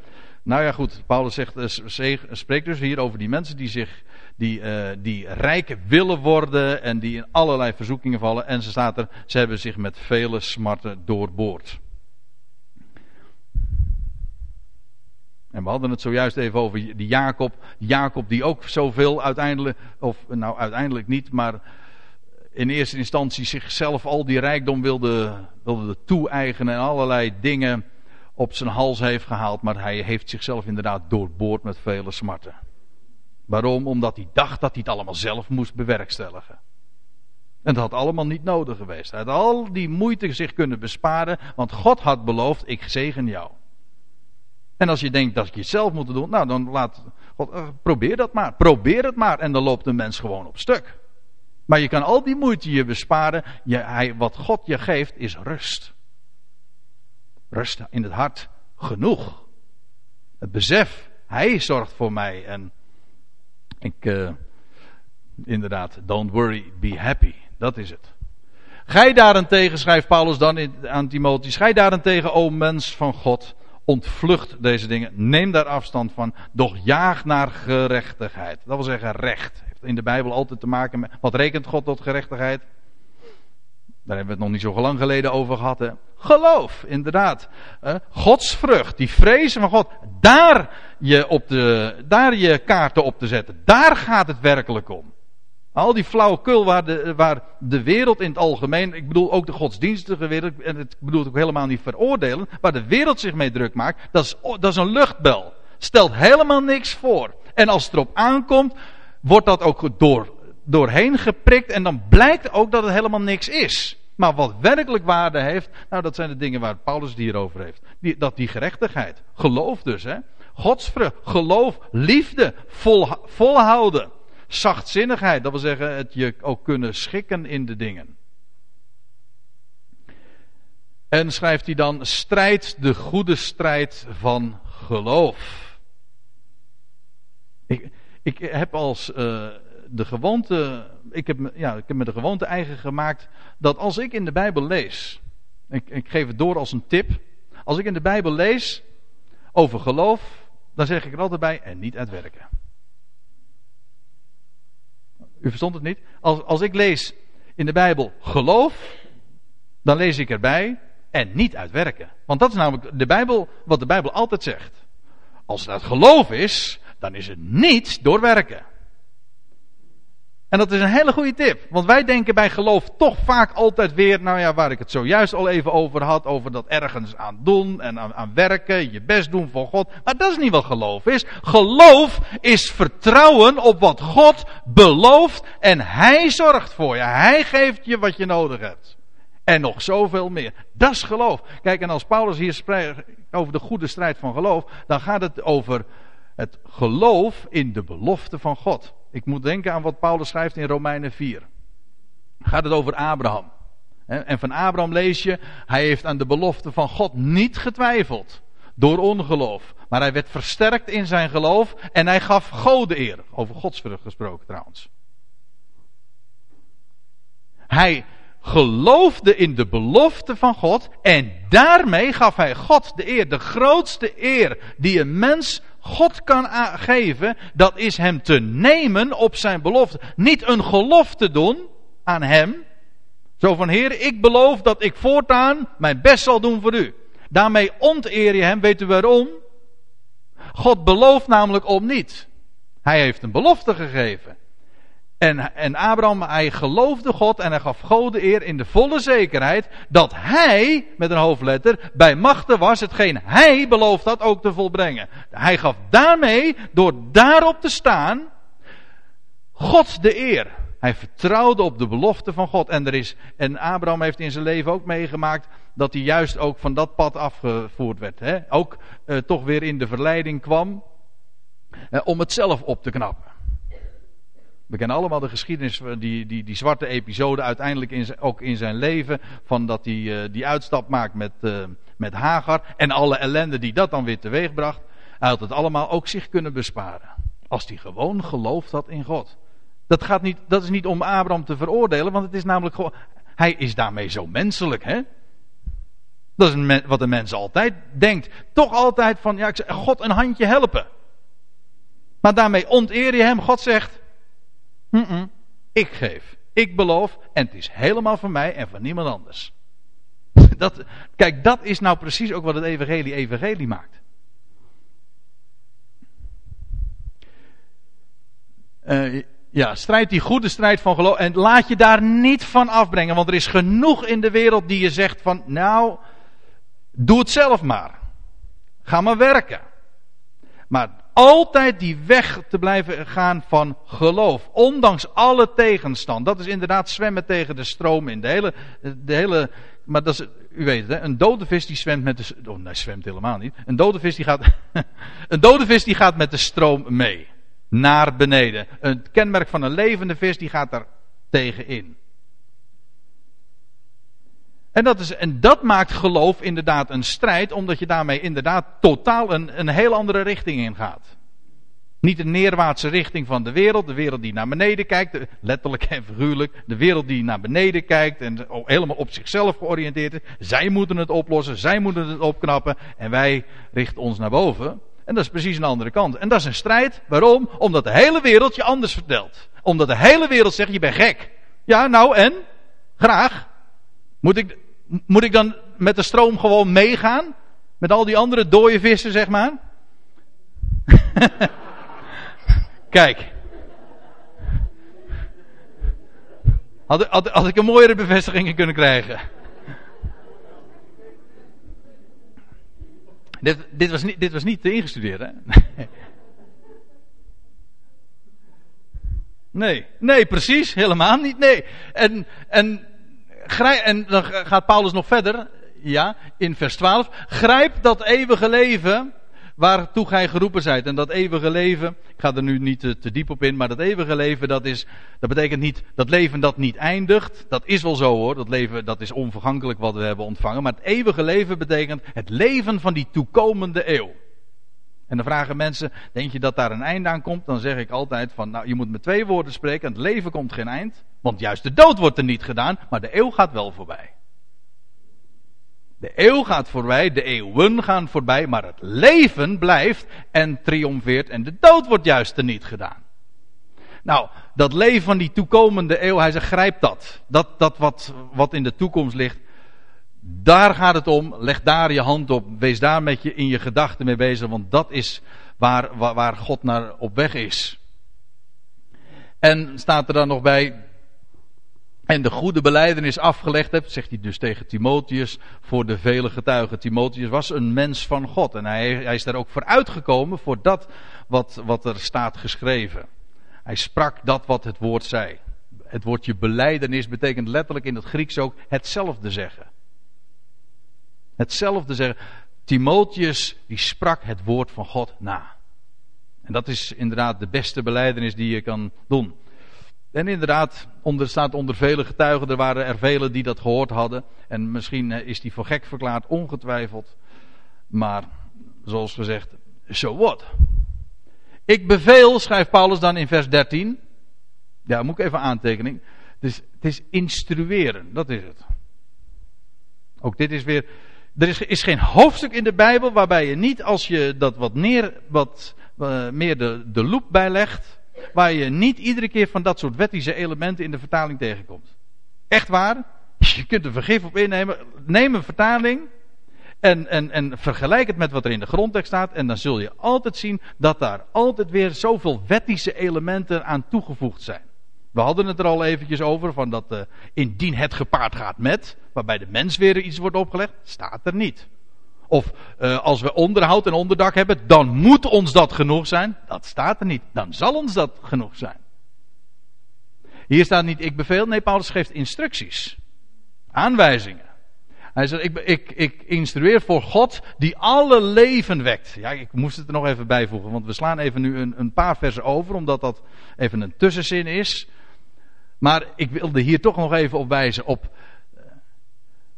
Nou ja, goed. Paulus zegt, uh, spreekt dus hier over die mensen die zich, die, uh, die rijk willen worden en die in allerlei verzoekingen vallen. En ze staat er, ze hebben zich met vele smarten doorboord. En we hadden het zojuist even over die Jacob. Jacob die ook zoveel uiteindelijk, of nou uiteindelijk niet, maar in eerste instantie zichzelf al die rijkdom wilde, wilde toe-eigenen en allerlei dingen op zijn hals heeft gehaald. Maar hij heeft zichzelf inderdaad doorboord met vele smarten. Waarom? Omdat hij dacht dat hij het allemaal zelf moest bewerkstelligen. En dat had allemaal niet nodig geweest. Hij had al die moeite zich kunnen besparen, want God had beloofd: ik zegen jou. En als je denkt dat je het zelf moet doen, nou dan laat God, uh, probeer dat maar. Probeer het maar. En dan loopt de mens gewoon op stuk. Maar je kan al die moeite je besparen. Hij, wat God je geeft is rust. Rust in het hart. Genoeg. Het besef. Hij zorgt voor mij. En ik, uh, inderdaad, don't worry, be happy. Dat is het. Gij daarentegen, schrijft Paulus dan aan Timotheus, gij daarentegen, o mens van God, ontvlucht deze dingen, neem daar afstand van, doch jaag naar gerechtigheid. Dat wil zeggen recht. Heeft in de Bijbel altijd te maken met, wat rekent God tot gerechtigheid? Daar hebben we het nog niet zo lang geleden over gehad. Hè? Geloof, inderdaad. Uh, Gods vrucht, die vrezen van God. Daar je, op de, daar je kaarten op te zetten. Daar gaat het werkelijk om. Al die flauwekul waar de, waar de wereld in het algemeen, ik bedoel ook de godsdienstige wereld, en ik bedoel het ook helemaal niet veroordelen, waar de wereld zich mee druk maakt, dat is, dat is een luchtbel. Stelt helemaal niks voor. En als het erop aankomt, wordt dat ook door, doorheen geprikt en dan blijkt ook dat het helemaal niks is. Maar wat werkelijk waarde heeft, nou dat zijn de dingen waar Paulus het hier over heeft. Die, dat die gerechtigheid. Geloof dus, hè. Godsvrucht, geloof, liefde, vol, volhouden. Zachtzinnigheid, dat wil zeggen het je ook kunnen schikken in de dingen. En schrijft hij dan, strijd de goede strijd van geloof. Ik, ik heb als uh, de gewoonte, ik heb, ja, ik heb me de gewoonte eigen gemaakt dat als ik in de Bijbel lees, ik, ik geef het door als een tip, als ik in de Bijbel lees over geloof, dan zeg ik er altijd bij en niet uitwerken. U verstond het niet? Als, als ik lees in de Bijbel geloof, dan lees ik erbij en niet uitwerken. Want dat is namelijk de Bijbel, wat de Bijbel altijd zegt. Als het uit geloof is, dan is het niet doorwerken. En dat is een hele goede tip. Want wij denken bij geloof toch vaak altijd weer, nou ja, waar ik het zojuist al even over had, over dat ergens aan doen en aan, werken, je best doen voor God. Maar dat is niet wat geloof is. Geloof is vertrouwen op wat God belooft en Hij zorgt voor je. Hij geeft je wat je nodig hebt. En nog zoveel meer. Dat is geloof. Kijk, en als Paulus hier spreekt over de goede strijd van geloof, dan gaat het over het geloof in de belofte van God. Ik moet denken aan wat Paulus schrijft in Romeinen 4. Gaat het over Abraham. En van Abraham lees je, hij heeft aan de belofte van God niet getwijfeld. Door ongeloof. Maar hij werd versterkt in zijn geloof en hij gaf God eer. Over godsvrucht gesproken trouwens. Hij geloofde in de belofte van God en daarmee gaf hij God de eer. De grootste eer die een mens God kan geven, dat is hem te nemen op zijn belofte. Niet een gelofte doen aan hem. Zo van, Heer, ik beloof dat ik voortaan mijn best zal doen voor u. Daarmee onteer je hem, weet u waarom? God belooft namelijk om niet. Hij heeft een belofte gegeven. En, en Abraham, hij geloofde God en hij gaf God de eer in de volle zekerheid dat hij, met een hoofdletter, bij machten was hetgeen hij beloofd had ook te volbrengen. Hij gaf daarmee, door daarop te staan, God de eer. Hij vertrouwde op de belofte van God. En, er is, en Abraham heeft in zijn leven ook meegemaakt dat hij juist ook van dat pad afgevoerd werd. Hè? Ook eh, toch weer in de verleiding kwam eh, om het zelf op te knappen. We kennen allemaal de geschiedenis, die, die, die zwarte episode uiteindelijk in ook in zijn leven. Van dat hij uh, die uitstap maakt met, uh, met Hagar. En alle ellende die dat dan weer teweeg bracht. Hij had het allemaal ook zich kunnen besparen. Als hij gewoon geloofd had in God. Dat, gaat niet, dat is niet om Abraham te veroordelen, want het is namelijk gewoon. Hij is daarmee zo menselijk, hè? Dat is wat de mens altijd denkt. Toch altijd van, ja, ik zeg, God een handje helpen. Maar daarmee onteer je hem. God zegt, ik geef, ik beloof en het is helemaal van mij en van niemand anders. Dat, kijk, dat is nou precies ook wat het evangelie evangelie maakt. Uh, ja, strijd die goede strijd van geloof. En laat je daar niet van afbrengen. Want er is genoeg in de wereld die je zegt van, nou, doe het zelf maar. Ga maar werken. Maar altijd die weg te blijven gaan van geloof. Ondanks alle tegenstand. Dat is inderdaad zwemmen tegen de stroom in. De hele, de hele maar dat is, u weet het, hè? een dode vis die zwemt met de. Oh, nee, zwemt helemaal niet. Een dode vis die gaat. een dode vis die gaat met de stroom mee. Naar beneden. Een kenmerk van een levende vis die gaat daar tegenin. En dat, is, en dat maakt geloof inderdaad een strijd, omdat je daarmee inderdaad totaal een, een heel andere richting in gaat. Niet de neerwaartse richting van de wereld, de wereld die naar beneden kijkt, letterlijk en figuurlijk, de wereld die naar beneden kijkt en helemaal op zichzelf georiënteerd is. Zij moeten het oplossen, zij moeten het opknappen en wij richten ons naar boven. En dat is precies een andere kant. En dat is een strijd. Waarom? Omdat de hele wereld je anders vertelt. Omdat de hele wereld zegt, je bent gek. Ja, nou en? Graag. Moet ik, moet ik dan met de stroom gewoon meegaan? Met al die andere dode vissen, zeg maar? Kijk. Had, had, ik een mooiere bevestigingen kunnen krijgen. Dit, dit, was niet, dit was niet te ingestudeerd, hè? Nee, nee, precies, helemaal niet. Nee. En, en, en dan gaat Paulus nog verder, ja, in vers 12. Grijp dat eeuwige leven waartoe gij geroepen zijt. En dat eeuwige leven, ik ga er nu niet te, te, diep op in, maar dat eeuwige leven, dat, is, dat betekent niet dat leven dat niet eindigt. Dat is wel zo hoor, dat leven dat is onvergankelijk wat we hebben ontvangen. Maar het eeuwige leven betekent het leven van die toekomende eeuw. En dan vragen mensen, denk je dat daar een einde aan komt? Dan zeg ik altijd van, nou je moet met twee woorden spreken, het leven komt geen eind. Want juist de dood wordt er niet gedaan, maar de eeuw gaat wel voorbij. De eeuw gaat voorbij, de eeuwen gaan voorbij, maar het leven blijft en triomfeert en de dood wordt juist er niet gedaan. Nou, dat leven van die toekomende eeuw, hij zegt, grijp dat. Dat, dat wat, wat in de toekomst ligt, daar gaat het om. Leg daar je hand op. Wees daar met je in je gedachten mee bezig, want dat is waar, waar, God naar op weg is. En staat er dan nog bij, en de goede beleidenis afgelegd hebt, zegt hij dus tegen Timotheus, voor de vele getuigen. Timotheus was een mens van God en hij, hij is daar ook voor uitgekomen voor dat wat, wat er staat geschreven. Hij sprak dat wat het woord zei. Het woordje beleidenis betekent letterlijk in het Grieks ook hetzelfde zeggen. Hetzelfde zeggen. Timotheus die sprak het woord van God na. En dat is inderdaad de beste beleidenis die je kan doen. En inderdaad, onder, staat onder vele getuigen, er waren er velen die dat gehoord hadden. En misschien eh, is die voor gek verklaard, ongetwijfeld. Maar, zoals gezegd, so what? Ik beveel, schrijft Paulus dan in vers 13. Ja, moet ik even aantekening. Dus het is instrueren, dat is het. Ook dit is weer. Er is, is geen hoofdstuk in de Bijbel waarbij je niet, als je dat wat, neer, wat uh, meer de, de loep bijlegt, waar je niet iedere keer van dat soort wettische elementen in de vertaling tegenkomt. Echt waar? Je kunt er vergif op innemen. Neem een vertaling en, en, en vergelijk het met wat er in de grondtekst staat. En dan zul je altijd zien dat daar altijd weer zoveel wettische elementen aan toegevoegd zijn. We hadden het er al eventjes over, van dat uh, indien het gepaard gaat met, waarbij de mens weer iets wordt opgelegd, staat er niet. Of uh, als we onderhoud en onderdak hebben, dan moet ons dat genoeg zijn. Dat staat er niet. Dan zal ons dat genoeg zijn. Hier staat niet ik beveel. Nee, Paulus geeft instructies. Aanwijzingen. Hij zegt, ik, ik, ik instrueer voor God die alle leven wekt. Ja, ik moest het er nog even bijvoegen, want we slaan even nu een, een paar versen over, omdat dat even een tussenzin is. Maar ik wilde hier toch nog even op wijzen op, eh,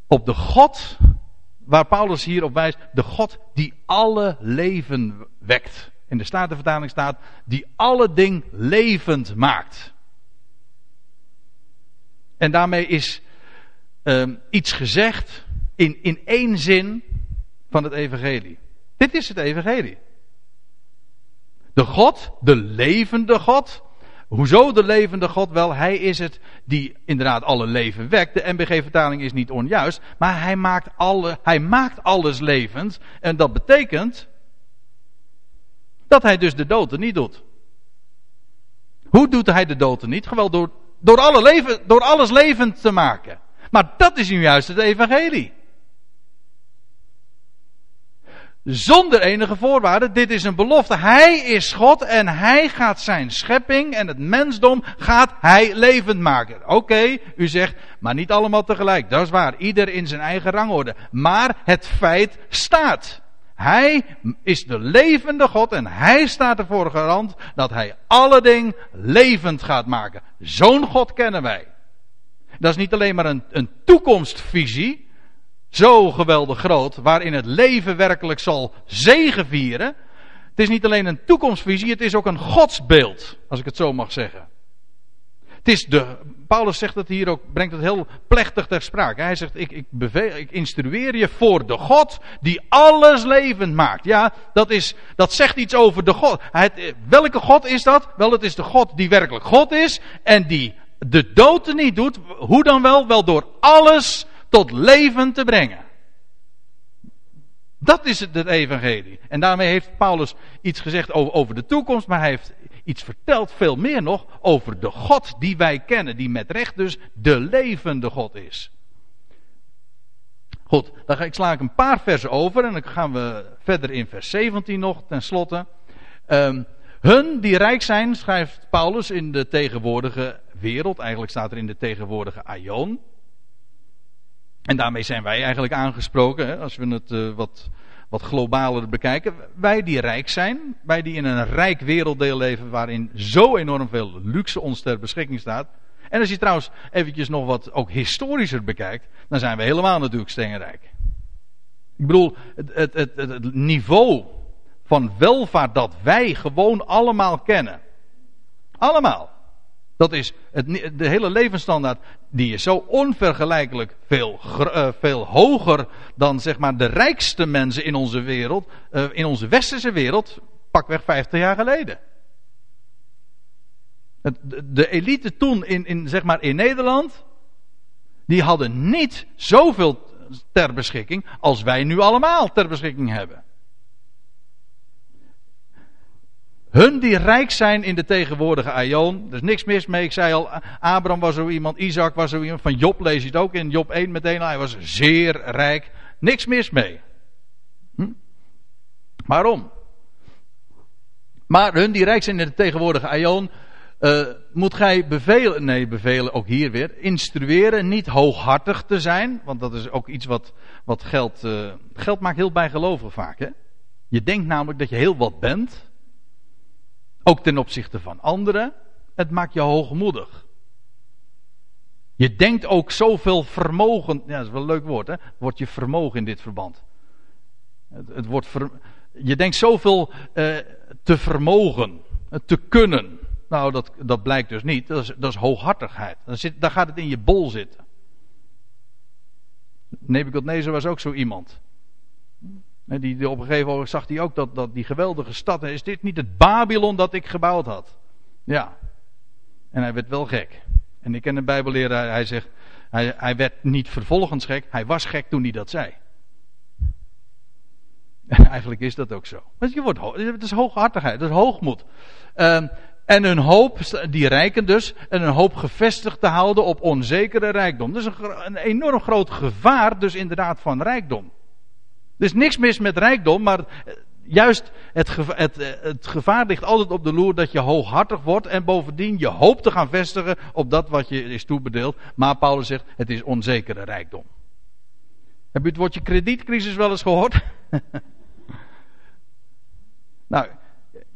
op de God waar Paulus hier op wijst, de God die alle leven wekt. In de Statenvertaling staat, die alle ding levend maakt. En daarmee is uh, iets gezegd In, in één zin van het evangelie. Dit is het evangelie. De God, de levende God. Hoezo de levende God? Wel, hij is het die inderdaad alle leven wekt. De MBG-vertaling is niet onjuist, maar hij maakt, alle, hij maakt alles levend. En dat betekent dat hij dus de dood er niet doet. Hoe doet hij de dood er niet? Gewoon door, door, alle leven, door alles levend te maken. Maar dat is nu juist het evangelie. Zonder enige voorwaarden. Dit is een belofte. Hij is God en hij gaat zijn schepping en het mensdom gaat hij levend maken. Oké, u zegt, maar niet allemaal tegelijk. Dat is waar. Ieder in zijn eigen rangorde. Maar het feit staat. Hij is de levende God en hij staat ervoor garant dat hij alle dingen levend gaat maken. Zo'n God kennen wij. Dat is niet alleen maar een, een toekomstvisie. Zo geweldig groot, waarin het leven werkelijk zal zegevieren. Het is niet alleen een toekomstvisie, het is ook een godsbeeld, als ik het zo mag zeggen. Het is de, Paulus zegt het hier ook, brengt het heel plechtig ter sprake. Hij zegt, ik, ik, beveel, ik instrueer je voor de God die alles levend maakt. Ja, dat, is, dat zegt iets over de God. Het, welke God is dat? Wel, het is de God die werkelijk God is en die de dood niet doet. Hoe dan wel? Wel door alles tot leven te brengen. Dat is het, het evangelie. En daarmee heeft Paulus iets gezegd over, over de toekomst, maar hij heeft iets verteld, veel meer nog, over de God die wij kennen, die met recht dus de levende God is. Goed, dan ga ik sla ik een paar versen over en dan gaan we verder in vers 17 nog tenslotte. Um, hun die rijk zijn, schrijft Paulus in de tegenwoordige wereld, eigenlijk staat er in de tegenwoordige aion. En daarmee zijn wij eigenlijk aangesproken, hè, als we het uh, wat, wat globaler bekijken. Wij die rijk zijn, wij die in een rijk werelddeel leven waarin zo enorm veel luxe ons ter beschikking staat. En als je trouwens eventjes nog wat ook historischer bekijkt, dan zijn we helemaal natuurlijk steenrijk. Ik bedoel, het, het, het, het niveau van welvaart dat wij gewoon allemaal kennen. Allemaal. Dat is het, de hele levensstandaard, die is zo onvergelijkelijk veel, uh, veel hoger dan zeg maar de rijkste mensen in onze wereld, uh, in onze westerse wereld, pakweg 50 jaar geleden. Het, de elite toen in, in, zeg maar in Nederland, die hadden niet zoveel ter beschikking als wij nu allemaal ter beschikking hebben. Hun die rijk zijn in de tegenwoordige aion. Er is niks mis mee. Ik zei al, Abraham was zo iemand, Isaac was zo iemand. Van Job lees je het ook in Job 1 meteen. Hij was zeer rijk. Niks mis mee. Hm? Waarom? Maar hun die rijk zijn in de tegenwoordige aion. Uh, moet gij bevelen, nee bevelen ook hier weer, instrueren niet hooghartig te zijn. Want dat is ook iets wat, wat geld, uh, geld maakt heel bijgelovig vaak. Hè? Je denkt namelijk dat je heel wat bent. Ook ten opzichte van anderen. Het maakt je hoogmoedig. Je denkt ook zoveel vermogen. Ja, dat is wel een leuk woord, hè? Wordt je vermogen in dit verband. Het, het wordt ver, je denkt zoveel uh, te vermogen, te kunnen. Nou, dat, dat blijkt dus niet. Dat is, dat is hooghartigheid. Dan, zit, dan gaat het in je bol zitten. Nebuchadnezzar was ook zo iemand. Die, die, op een gegeven moment zag hij ook dat, dat die geweldige stad. Is dit niet het Babylon dat ik gebouwd had? Ja. En hij werd wel gek. En ik ken een Bijbelleraar, hij zegt. Hij, hij werd niet vervolgens gek, hij was gek toen hij dat zei. En eigenlijk is dat ook zo. Want je wordt, het is hooghartigheid, het is hoogmoed. Um, en hun hoop, die rijken dus, en hun hoop gevestigd te houden op onzekere rijkdom. Dat is een, een enorm groot gevaar, dus inderdaad, van rijkdom. Er is niks mis met rijkdom, maar eh, juist het gevaar, eh, het gevaar ligt altijd op de loer dat je hooghartig wordt en bovendien je hoop te gaan vestigen op dat wat je is toebedeeld. Maar Paulus zegt, het is onzekere rijkdom. Heb u het woordje kredietcrisis wel eens gehoord? nou,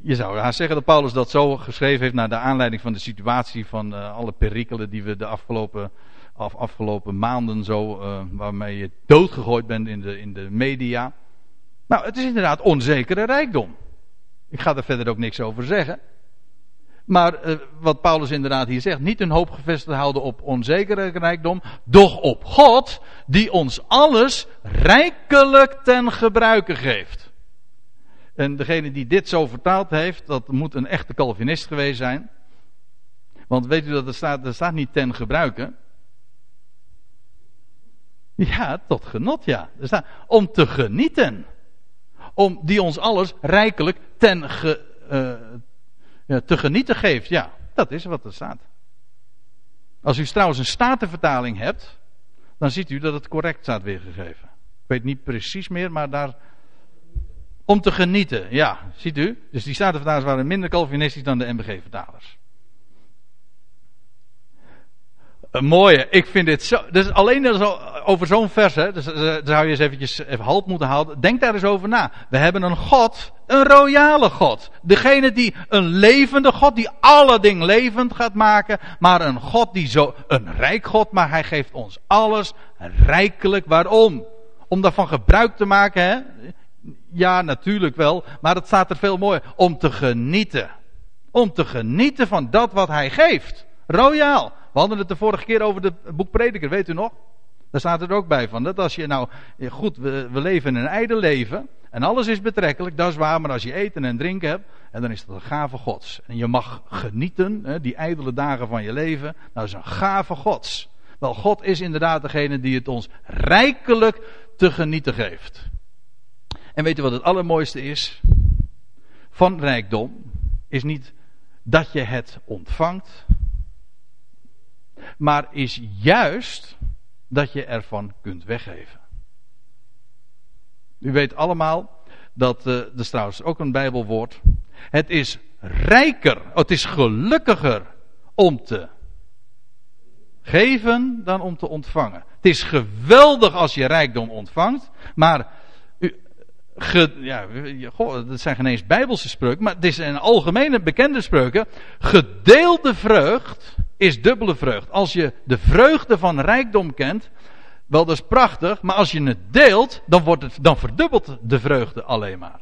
je zou haast zeggen dat Paulus dat zo geschreven heeft naar de aanleiding van de situatie van uh, alle perikelen die we de afgelopen af, afgelopen maanden zo, uh, waarmee je doodgegooid bent in de, in de media. Nou, het is inderdaad onzekere rijkdom. Ik ga er verder ook niks over zeggen. Maar uh, wat Paulus inderdaad hier zegt, niet een hoop gevestigd houden op onzekere rijkdom, doch op God, die ons alles rijkelijk ten gebruike geeft. En degene die dit zo vertaald heeft, dat moet een echte Calvinist geweest zijn. Want weet u dat er staat, er staat niet ten gebruike. Ja, tot genot, ja. Er staat om te genieten. Om die ons alles rijkelijk ten ge, uh, te genieten geeft. Ja, dat is wat er staat. Als u trouwens een statenvertaling hebt, dan ziet u dat het correct staat weergegeven. Ik weet niet precies meer, maar daar. Om te genieten, ja, ziet u? Dus die statenvertalers waren minder Calvinistisch dan de MBG-vertalers. Een mooie. Ik vind dit zo. Dus alleen over zo'n vers, hè, dus, uh, zou je eens eventjes even halt moeten houden. Denk daar eens over na. We hebben een God, een royale God. Degene die een levende God, die alle dingen levend gaat maken. Maar een God die zo, een rijk God, maar hij geeft ons alles rijkelijk. Waarom? Om daarvan gebruik te maken, hè? Ja, natuurlijk wel. Maar het staat er veel mooier. Om te genieten. Om te genieten van dat wat hij geeft. Royaal. We hadden het de vorige keer over het boek Prediker, weet u nog? Daar staat er ook bij van. Dat als je nou, goed, we, we leven in een ijdel leven. En alles is betrekkelijk, dat is waar. Maar als je eten en drinken hebt, en dan is dat een gave gods. En je mag genieten, hè, die ijdele dagen van je leven. Nou, is een gave gods. Wel, God is inderdaad degene die het ons rijkelijk te genieten geeft. En weet u wat het allermooiste is? Van rijkdom is niet dat je het ontvangt, maar is juist dat je ervan kunt weggeven. U weet allemaal dat, uh, dat is trouwens ook een Bijbelwoord. Het is rijker, het is gelukkiger om te geven dan om te ontvangen. Het is geweldig als je rijkdom ontvangt, maar ja, dat zijn geen eens bijbelse spreuken, maar het is een algemene bekende spreuken. Gedeelde vreugd is dubbele vreugd. Als je de vreugde van rijkdom kent, wel dat is prachtig, maar als je het deelt, dan, wordt het, dan verdubbelt de vreugde alleen maar.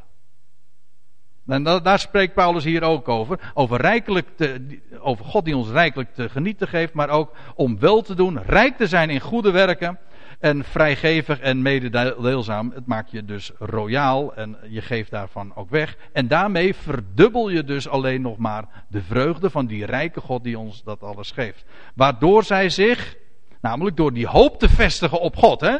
En daar spreekt Paulus hier ook over. Over, rijkelijk te, over God die ons rijkelijk te genieten geeft, maar ook om wel te doen, rijk te zijn in goede werken en vrijgevig en mededeelzaam. Het maakt je dus royaal en je geeft daarvan ook weg. En daarmee verdubbel je dus alleen nog maar de vreugde van die rijke God die ons dat alles geeft. Waardoor zij zich, namelijk door die hoop te vestigen op God, hè.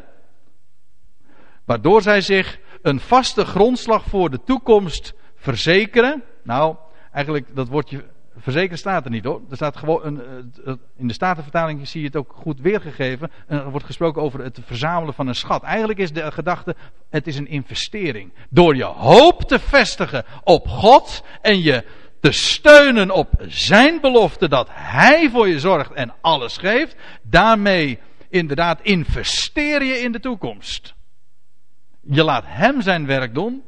Waardoor zij zich een vaste grondslag voor de toekomst verzekeren. Nou, eigenlijk dat woordje Verzekerd staat er niet hoor. Er staat gewoon een, eh, in de Statenvertaling zie je het ook goed weergegeven. Er wordt gesproken over het verzamelen van een schat. Eigenlijk is de gedachte, het is een investering. Door je hoop te vestigen op God en je te steunen op zijn belofte dat hij voor je zorgt en alles geeft. Daarmee inderdaad investeer je in de toekomst. Je laat hem zijn werk doen.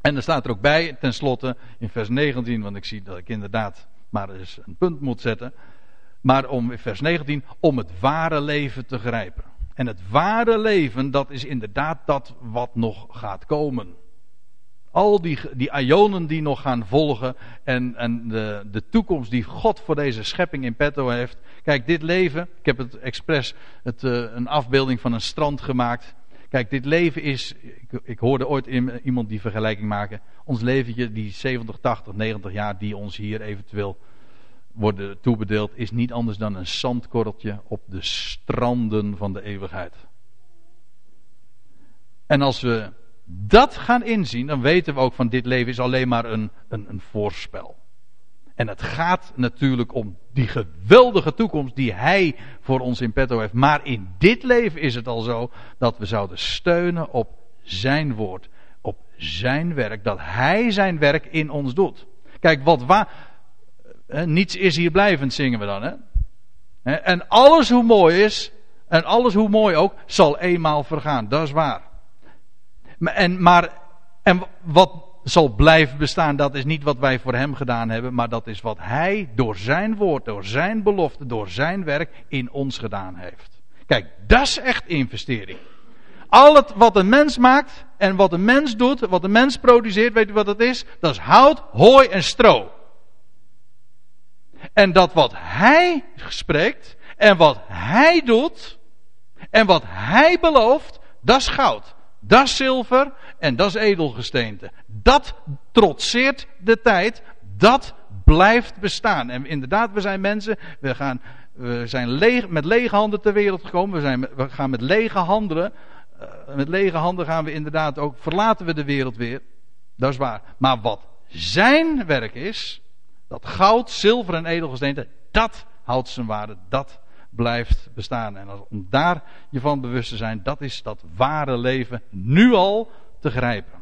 En er staat er ook bij, tenslotte in vers 19, want ik zie dat ik inderdaad maar eens een punt moet zetten. Maar om in vers 19, om het ware leven te grijpen. En het ware leven, dat is inderdaad dat wat nog gaat komen. Al die, die ionen die nog gaan volgen en, en de, de toekomst die God voor deze schepping in petto heeft. Kijk, dit leven, ik heb het expres het, uh, een afbeelding van een strand gemaakt. Kijk, dit leven is. Ik, ik hoorde ooit iemand die vergelijking maken. Ons leventje, die 70, 80, 90 jaar die ons hier eventueel worden toebedeeld, is niet anders dan een zandkorreltje op de stranden van de eeuwigheid. En als we dat gaan inzien, dan weten we ook van dit leven is alleen maar een, een, een voorspel. En het gaat natuurlijk om die geweldige toekomst die Hij voor ons in petto heeft. Maar in dit leven is het al zo dat we zouden steunen op Zijn woord. Op Zijn werk. Dat Hij Zijn werk in ons doet. Kijk, wat waar. Niets is hier blijvend, zingen we dan. Hè? En alles hoe mooi is. En alles hoe mooi ook. Zal eenmaal vergaan. Dat is waar. En, maar, en wat zal blijven bestaan, dat is niet wat wij voor hem gedaan hebben, maar dat is wat hij door zijn woord, door zijn belofte, door zijn werk in ons gedaan heeft. Kijk, dat is echt investering. Al het wat een mens maakt en wat een mens doet, wat een mens produceert, weet u wat dat is? Dat is hout, hooi en stro. En dat wat hij spreekt en wat hij doet en wat hij belooft, dat is goud. Dat is zilver en dat is edelgesteente. Dat trotseert de tijd. Dat blijft bestaan. En inderdaad, we zijn mensen, we, gaan, we zijn leeg, met lege handen ter wereld gekomen. We, zijn, we gaan met lege handen, uh, met lege handen gaan we inderdaad ook, verlaten we de wereld weer. Dat is waar. Maar wat zijn werk is, dat goud, zilver en edelgesteente, dat houdt zijn waarde. Dat blijft bestaan. En om daar je van bewust te zijn, dat is dat ware leven nu al te grijpen.